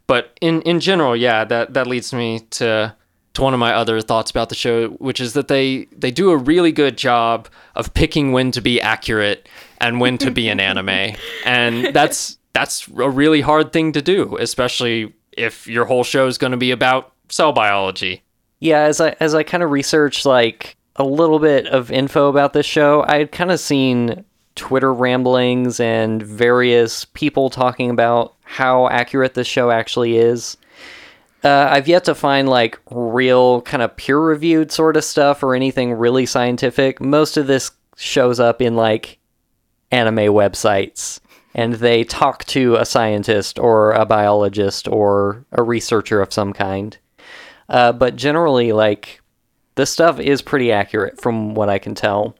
but in in general, yeah, that that leads me to to one of my other thoughts about the show, which is that they they do a really good job of picking when to be accurate and when to be an anime, [LAUGHS] and that's that's a really hard thing to do, especially if your whole show is going to be about cell biology. Yeah, as I as I kind of researched like a little bit of info about this show, I had kind of seen Twitter ramblings and various people talking about how accurate this show actually is. Uh, I've yet to find like real kind of peer reviewed sort of stuff or anything really scientific. Most of this shows up in like anime websites and they talk to a scientist or a biologist or a researcher of some kind. Uh, but generally, like, this stuff is pretty accurate from what I can tell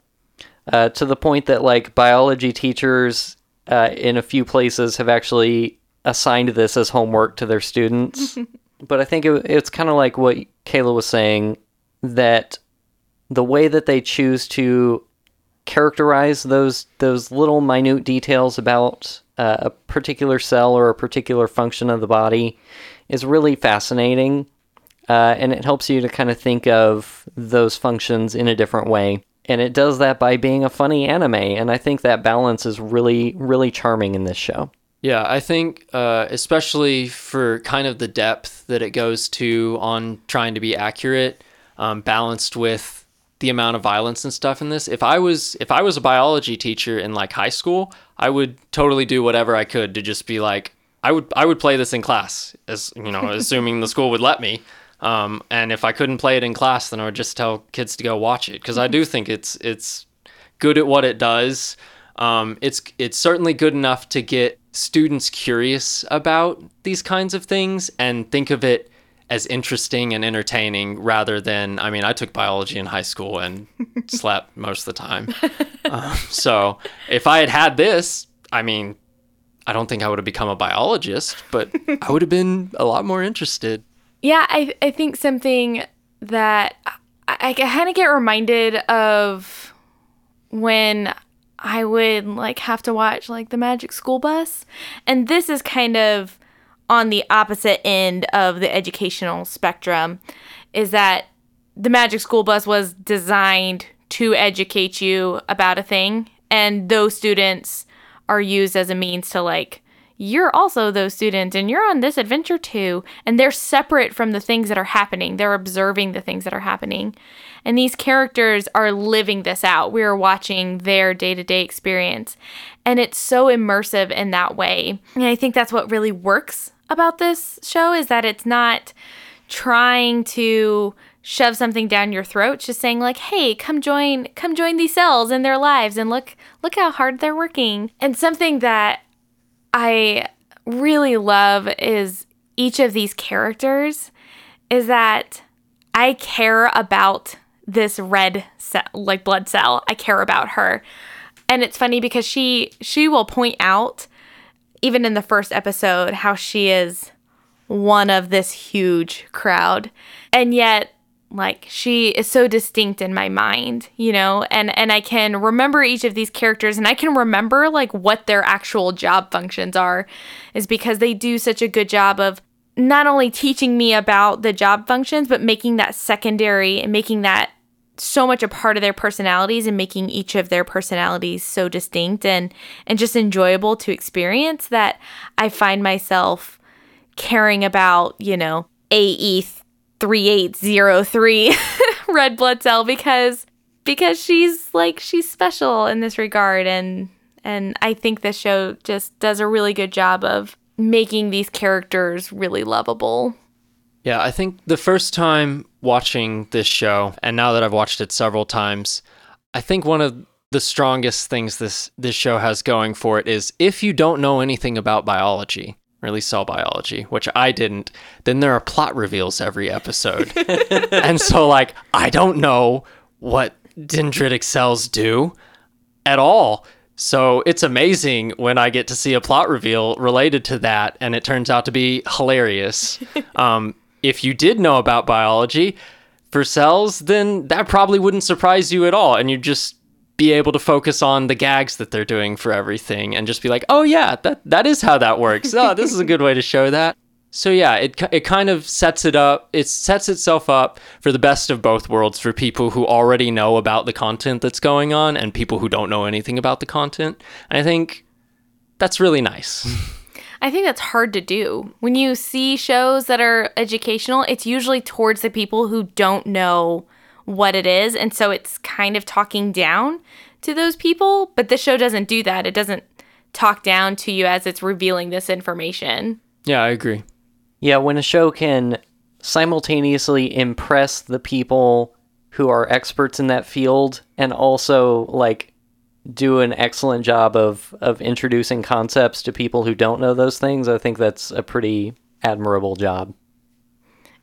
uh, to the point that like biology teachers uh, in a few places have actually assigned this as homework to their students. [LAUGHS] but I think it, it's kind of like what Kayla was saying that the way that they choose to characterize those those little minute details about uh, a particular cell or a particular function of the body is really fascinating. Uh, and it helps you to kind of think of those functions in a different way and it does that by being a funny anime and i think that balance is really really charming in this show. Yeah i think uh, especially for kind of the depth that it goes to on trying to be accurate um, balanced with the amount of violence and stuff in this if i was if i was a biology teacher in like high school i would totally do whatever i could to just be like i would i would play this in class as you know assuming the school would let me um, and if I couldn't play it in class, then I would just tell kids to go watch it because I do think it's it's good at what it does. Um, it's it's certainly good enough to get students curious about these kinds of things and think of it as interesting and entertaining rather than I mean I took biology in high school and [LAUGHS] slept most of the time. Um, so if I had had this, I mean, I don't think I would have become a biologist, but [LAUGHS] I would have been a lot more interested. Yeah, I I think something that I, I kind of get reminded of when I would like have to watch like the Magic School Bus. And this is kind of on the opposite end of the educational spectrum is that the Magic School Bus was designed to educate you about a thing and those students are used as a means to like you're also those students and you're on this adventure too. And they're separate from the things that are happening. They're observing the things that are happening. And these characters are living this out. We are watching their day to day experience. And it's so immersive in that way. And I think that's what really works about this show is that it's not trying to shove something down your throat just saying like hey come join come join these cells in their lives and look look how hard they're working and something that I really love is each of these characters is that I care about this red cell, like blood cell. I care about her. And it's funny because she she will point out even in the first episode how she is one of this huge crowd. And yet like she is so distinct in my mind you know? And and i can remember each of these characters and i can remember like what their actual job functions are is because they do such a good job of not only teaching me about the job functions but making that secondary and making that so much a part of their personalities and making each of their personalities so distinct and and just enjoyable to experience that i find myself caring about you know ae 3803 [LAUGHS] red blood cell because because she's like she's special in this regard and and I think this show just does a really good job of making these characters really lovable. Yeah, I think the first time watching this show and now that I've watched it several times, I think one of the strongest things this this show has going for it is if you don't know anything about biology, or at least cell biology, which I didn't, then there are plot reveals every episode. [LAUGHS] and so, like, I don't know what dendritic cells do at all. So it's amazing when I get to see a plot reveal related to that, and it turns out to be hilarious. [LAUGHS] um, if you did know about biology for cells, then that probably wouldn't surprise you at all, and you just be able to focus on the gags that they're doing for everything and just be like, oh yeah, that that is how that works. Oh, this is a good way to show that. So yeah, it it kind of sets it up. It sets itself up for the best of both worlds for people who already know about the content that's going on and people who don't know anything about the content. And I think that's really nice. [LAUGHS] I think that's hard to do. When you see shows that are educational, it's usually towards the people who don't know what it is. And so it's kind of talking down to those people. But the show doesn't do that. It doesn't talk down to you as it's revealing this information. Yeah, I agree. Yeah, when a show can simultaneously impress the people who are experts in that field and also like do an excellent job of of introducing concepts to people who don't know those things, I think that's a pretty admirable job.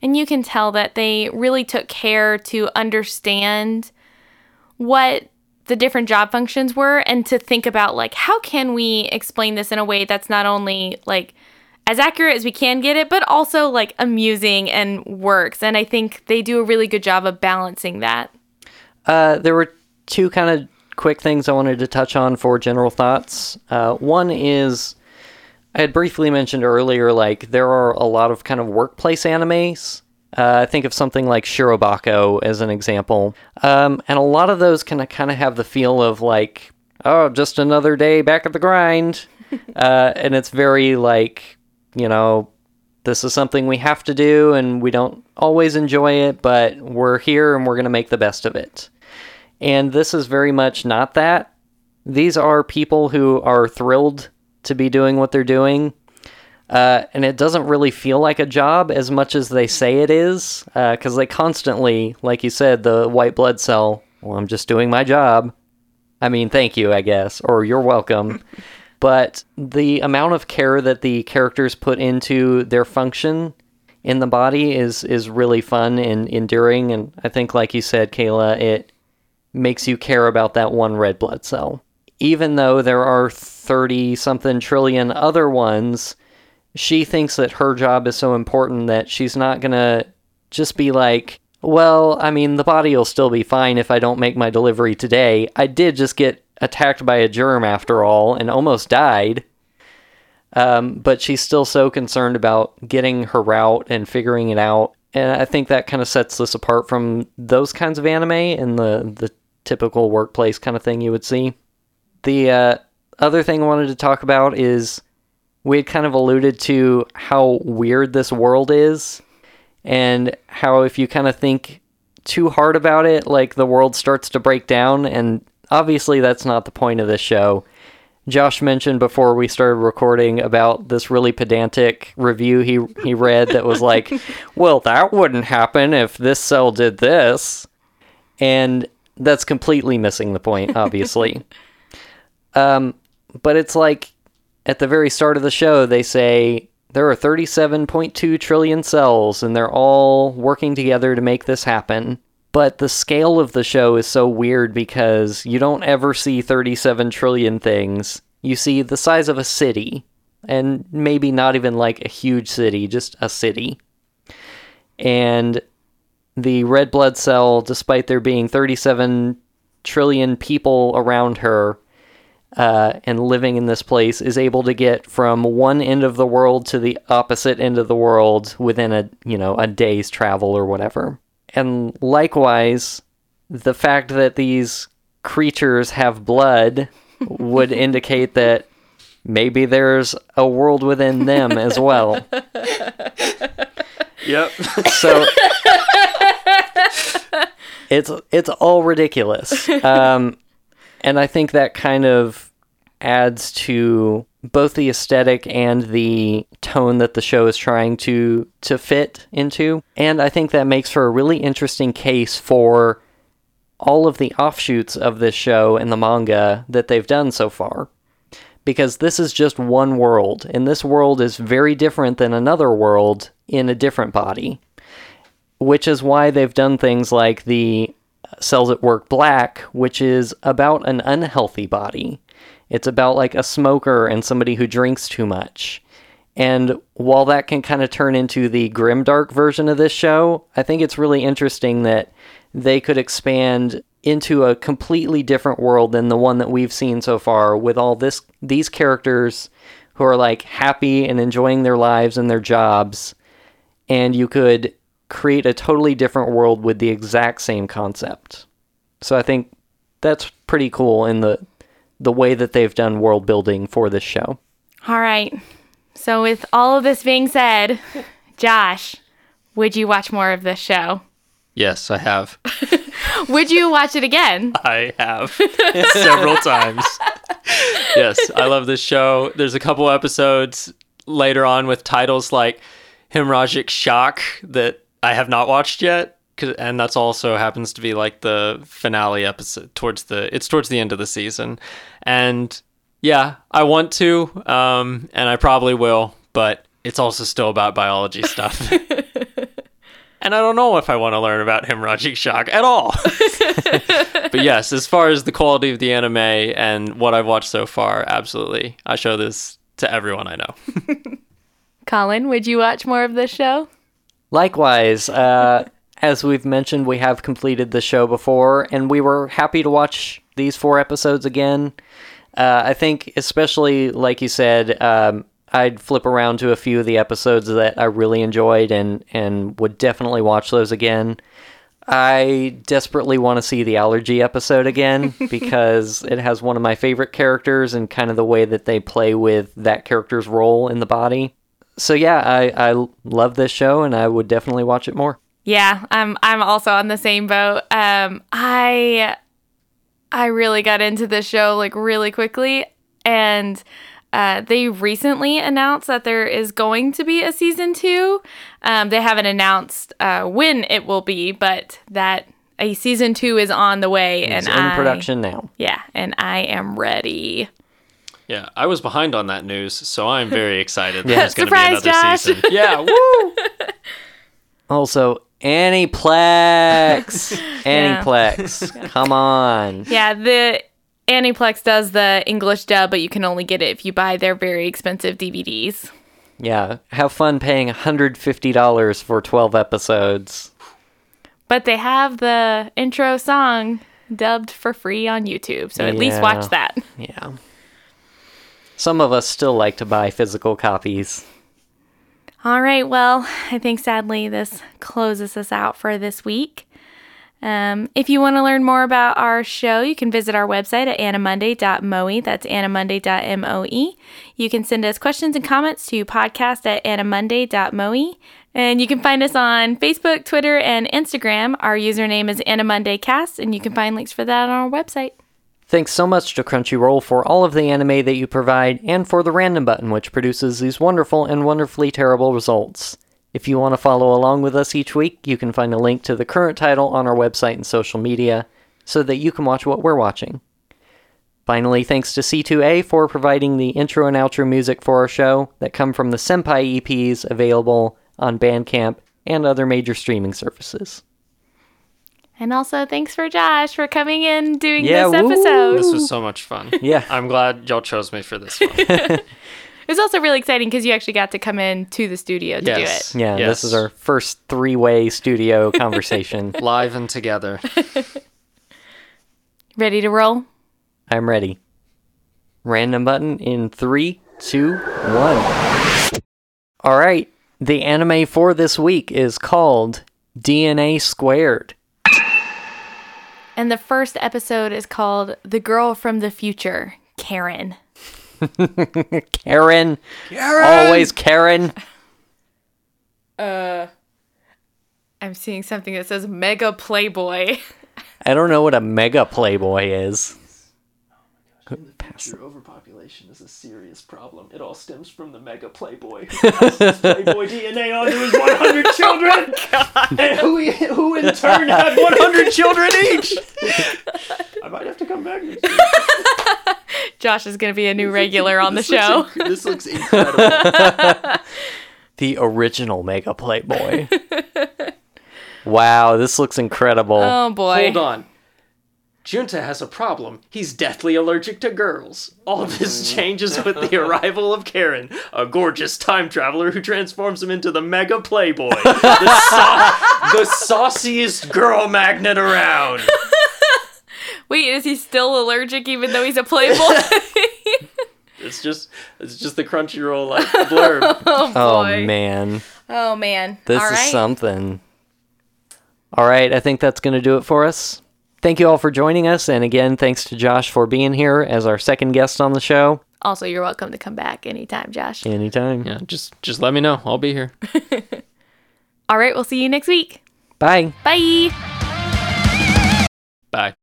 And you can tell that they really took care to understand what the different job functions were and to think about like how can we explain this in a way that's not only like as accurate as we can get it but also like amusing and works. And i think they do a really good job of balancing that. Uh, there were two kind of quick things i wanted to touch on for general thoughts. Uh, one is I had briefly mentioned earlier, like there are a lot of kind of workplace animes. Uh, I think of something like Shirobako as an example, um, and a lot of those can kind of have the feel of like, oh, just another day back at the grind, [LAUGHS] uh, and it's very like, you know, this is something we have to do, and we don't always enjoy it, but we're here and we're going to make the best of it. And this is very much not that. These are people who are thrilled to be doing what they're doing. Uh, and it doesn't really feel like a job as much as they say it is, because uh, they constantly, like you said, the white blood cell. Well, I'm just doing my job. I mean, thank you, I guess, or you're welcome. [LAUGHS] but the amount of care that the characters put into their function in the body is is really fun and enduring. And I think, like you said, Kayla, it makes you care about that one red blood cell even though there are 30 something trillion other ones, she thinks that her job is so important that she's not going to just be like, well, I mean, the body will still be fine if I don't make my delivery today. I did just get attacked by a germ after all and almost died. Um, but she's still so concerned about getting her route and figuring it out. And I think that kind of sets this apart from those kinds of anime and the, the typical workplace kind of thing you would see. The uh, other thing I wanted to talk about is we had kind of alluded to how weird this world is and how if you kind of think too hard about it, like the world starts to break down. And obviously, that's not the point of this show. Josh mentioned before we started recording about this really pedantic review he he read that was like, [LAUGHS] "Well, that wouldn't happen if this cell did this," and that's completely missing the point, obviously. [LAUGHS] um, but it's like at the very start of the show, they say there are 37.2 trillion cells, and they're all working together to make this happen. But the scale of the show is so weird because you don't ever see 37 trillion things. You see the size of a city, and maybe not even like a huge city, just a city. And the red blood cell, despite there being 37 trillion people around her, uh, and living in this place is able to get from one end of the world to the opposite end of the world within a you know a day's travel or whatever. And likewise, the fact that these creatures have blood [LAUGHS] would indicate that maybe there's a world within them as well. [LAUGHS] Yep. So [LAUGHS] it's it's all ridiculous. Um, and I think that kind of adds to both the aesthetic and the tone that the show is trying to to fit into. And I think that makes for a really interesting case for all of the offshoots of this show and the manga that they've done so far. Because this is just one world, and this world is very different than another world in a different body. Which is why they've done things like the Cells at Work Black, which is about an unhealthy body. It's about like a smoker and somebody who drinks too much. And while that can kind of turn into the grimdark version of this show, I think it's really interesting that they could expand into a completely different world than the one that we've seen so far with all this these characters who are like happy and enjoying their lives and their jobs and you could create a totally different world with the exact same concept. So I think that's pretty cool in the the way that they've done world building for this show. All right. So, with all of this being said, Josh, would you watch more of this show? Yes, I have. [LAUGHS] Would you watch it again? I have [LAUGHS] several times. yes, I love this show. There's a couple episodes later on with titles like Hemorrhagic Shock that I have not watched yet. 'cause- And that's also happens to be like the finale episode towards the it's towards the end of the season. And yeah, I want to, um, and I probably will, but it's also still about biology stuff. [LAUGHS] and I don't know if I want to learn about hemorrhagic shock at all. [LAUGHS] but yes, as far as the quality of the anime and what I've watched so far, absolutely. I show this to everyone I know. [LAUGHS] Colin, would you watch more of this show? Likewise, uh, [LAUGHS] as we've mentioned, we have completed the show before, and we were happy to watch these four episodes again. Uh, I think, especially like you said, um, I'd flip around to a few of the episodes that I really enjoyed and, and would definitely watch those again. I desperately want to see the allergy episode again [LAUGHS] because it has one of my favorite characters and kind of the way that they play with that character's role in the body. So yeah, I, I love this show and I would definitely watch it more. Yeah, I'm I'm also on the same boat. Um I I really got into this show like really quickly and uh, they recently announced that there is going to be a season two. Um, they haven't announced uh, when it will be, but that a season two is on the way, It's and in I, production now. Yeah, and I am ready. Yeah, I was behind on that news, so I'm very excited that Yeah. there's going to be Surprise, another Josh. season. [LAUGHS] Yeah, woo! [LAUGHS] Also, Aniplex. [LAUGHS] Aniplex. Come on. Yeah, the Aniplex does the English dub, but you can only get it if you buy their very expensive DVDs. Yeah, have fun paying $150 for 12 episodes. But they have the intro song dubbed for free on YouTube. So at least watch that. Yeah. Some of us still like to buy physical copies. All right. Well, I think sadly this closes us out for this week. Um, if you want to learn more about our show, you can visit our website at animonday.moe. That's animonday.moe. You can send us questions and comments to podcast at animonday.moe. And you can find us on Facebook, Twitter, and Instagram. Our username is AnimondayCast, and you can find links for that on our website. Thanks so much to Crunchyroll for all of the anime that you provide and for the random button, which produces these wonderful and wonderfully terrible results. If you want to follow along with us each week, you can find a link to the current title on our website and social media so that you can watch what we're watching. Finally, thanks to C2A for providing the intro and outro music for our show that come from the Senpai EPs available on Bandcamp and other major streaming services. And also, thanks for Josh for coming in doing Yeah, this woo. episode. This was so much fun. [LAUGHS] Yeah. I'm glad y'all chose me for this one. [LAUGHS] [LAUGHS] It was also really exciting because you actually got to come in to the studio to Yes. do it. Yeah, Yes. this is our first three way studio conversation. Live and together. Ready to roll? I'm ready. Random button in three, two, one. All right. The anime for this week is called DNA Squared. And the first episode is called The Girl from the Future, Karen. [LAUGHS] Karen. Karen. Always Karen. Uh I'm seeing something that says Mega Playboy. [LAUGHS] I don't know what a mega playboy is. Overpopulation is a serious problem. It all stems from the mega playboy who [LAUGHS] passes playboy DNA onto his 100 children, [LAUGHS] and who, who in turn had [LAUGHS] 100 children each. I might have to come back next. Josh is going to be a new regular on the show. This looks incredible. The original mega playboy. wow, this looks incredible. Oh boy. Hold on. Junta has a problem. He's deathly allergic to girls. All this mm. changes with the arrival of Karen, a gorgeous time traveler who transforms him into the mega playboy, the, sau- the sauciest girl magnet around. [LAUGHS] Wait, is he still allergic even though he's a Playboy? [LAUGHS] It's just, it's just the Crunchyroll like blurb. [LAUGHS] oh oh man. Oh man. This All is right. something. All right, I think that's going to do it for us. Thank you all for joining us. And again, thanks to Josh for being here as our second guest on the show. Also, you're welcome to come back anytime, Josh. Anytime. Yeah, just, just let me know. I'll be here. [LAUGHS] All right, we'll see you next week. Bye. Bye. Bye.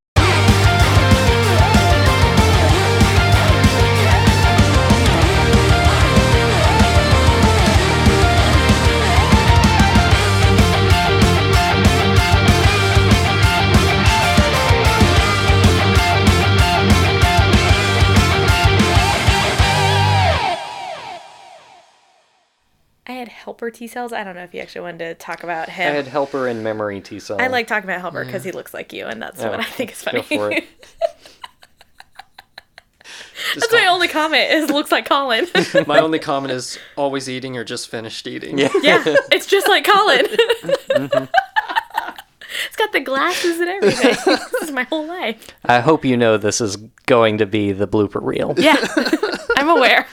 Had helper T cells. I don't know if you actually wanted to talk about him. I had helper and memory T cells. I like talking about helper because he looks like you, and that's Oh, what I think is go funny. for it. [LAUGHS] Just that's my only comment. Is looks like Colin. [LAUGHS] My only comment is always eating or just finished eating. Yeah. yeah, it's just like Colin. [LAUGHS] Mm-hmm. it's got the glasses and everything. this is my whole life. I hope you know this is going to be the blooper reel. Yeah, I'm aware.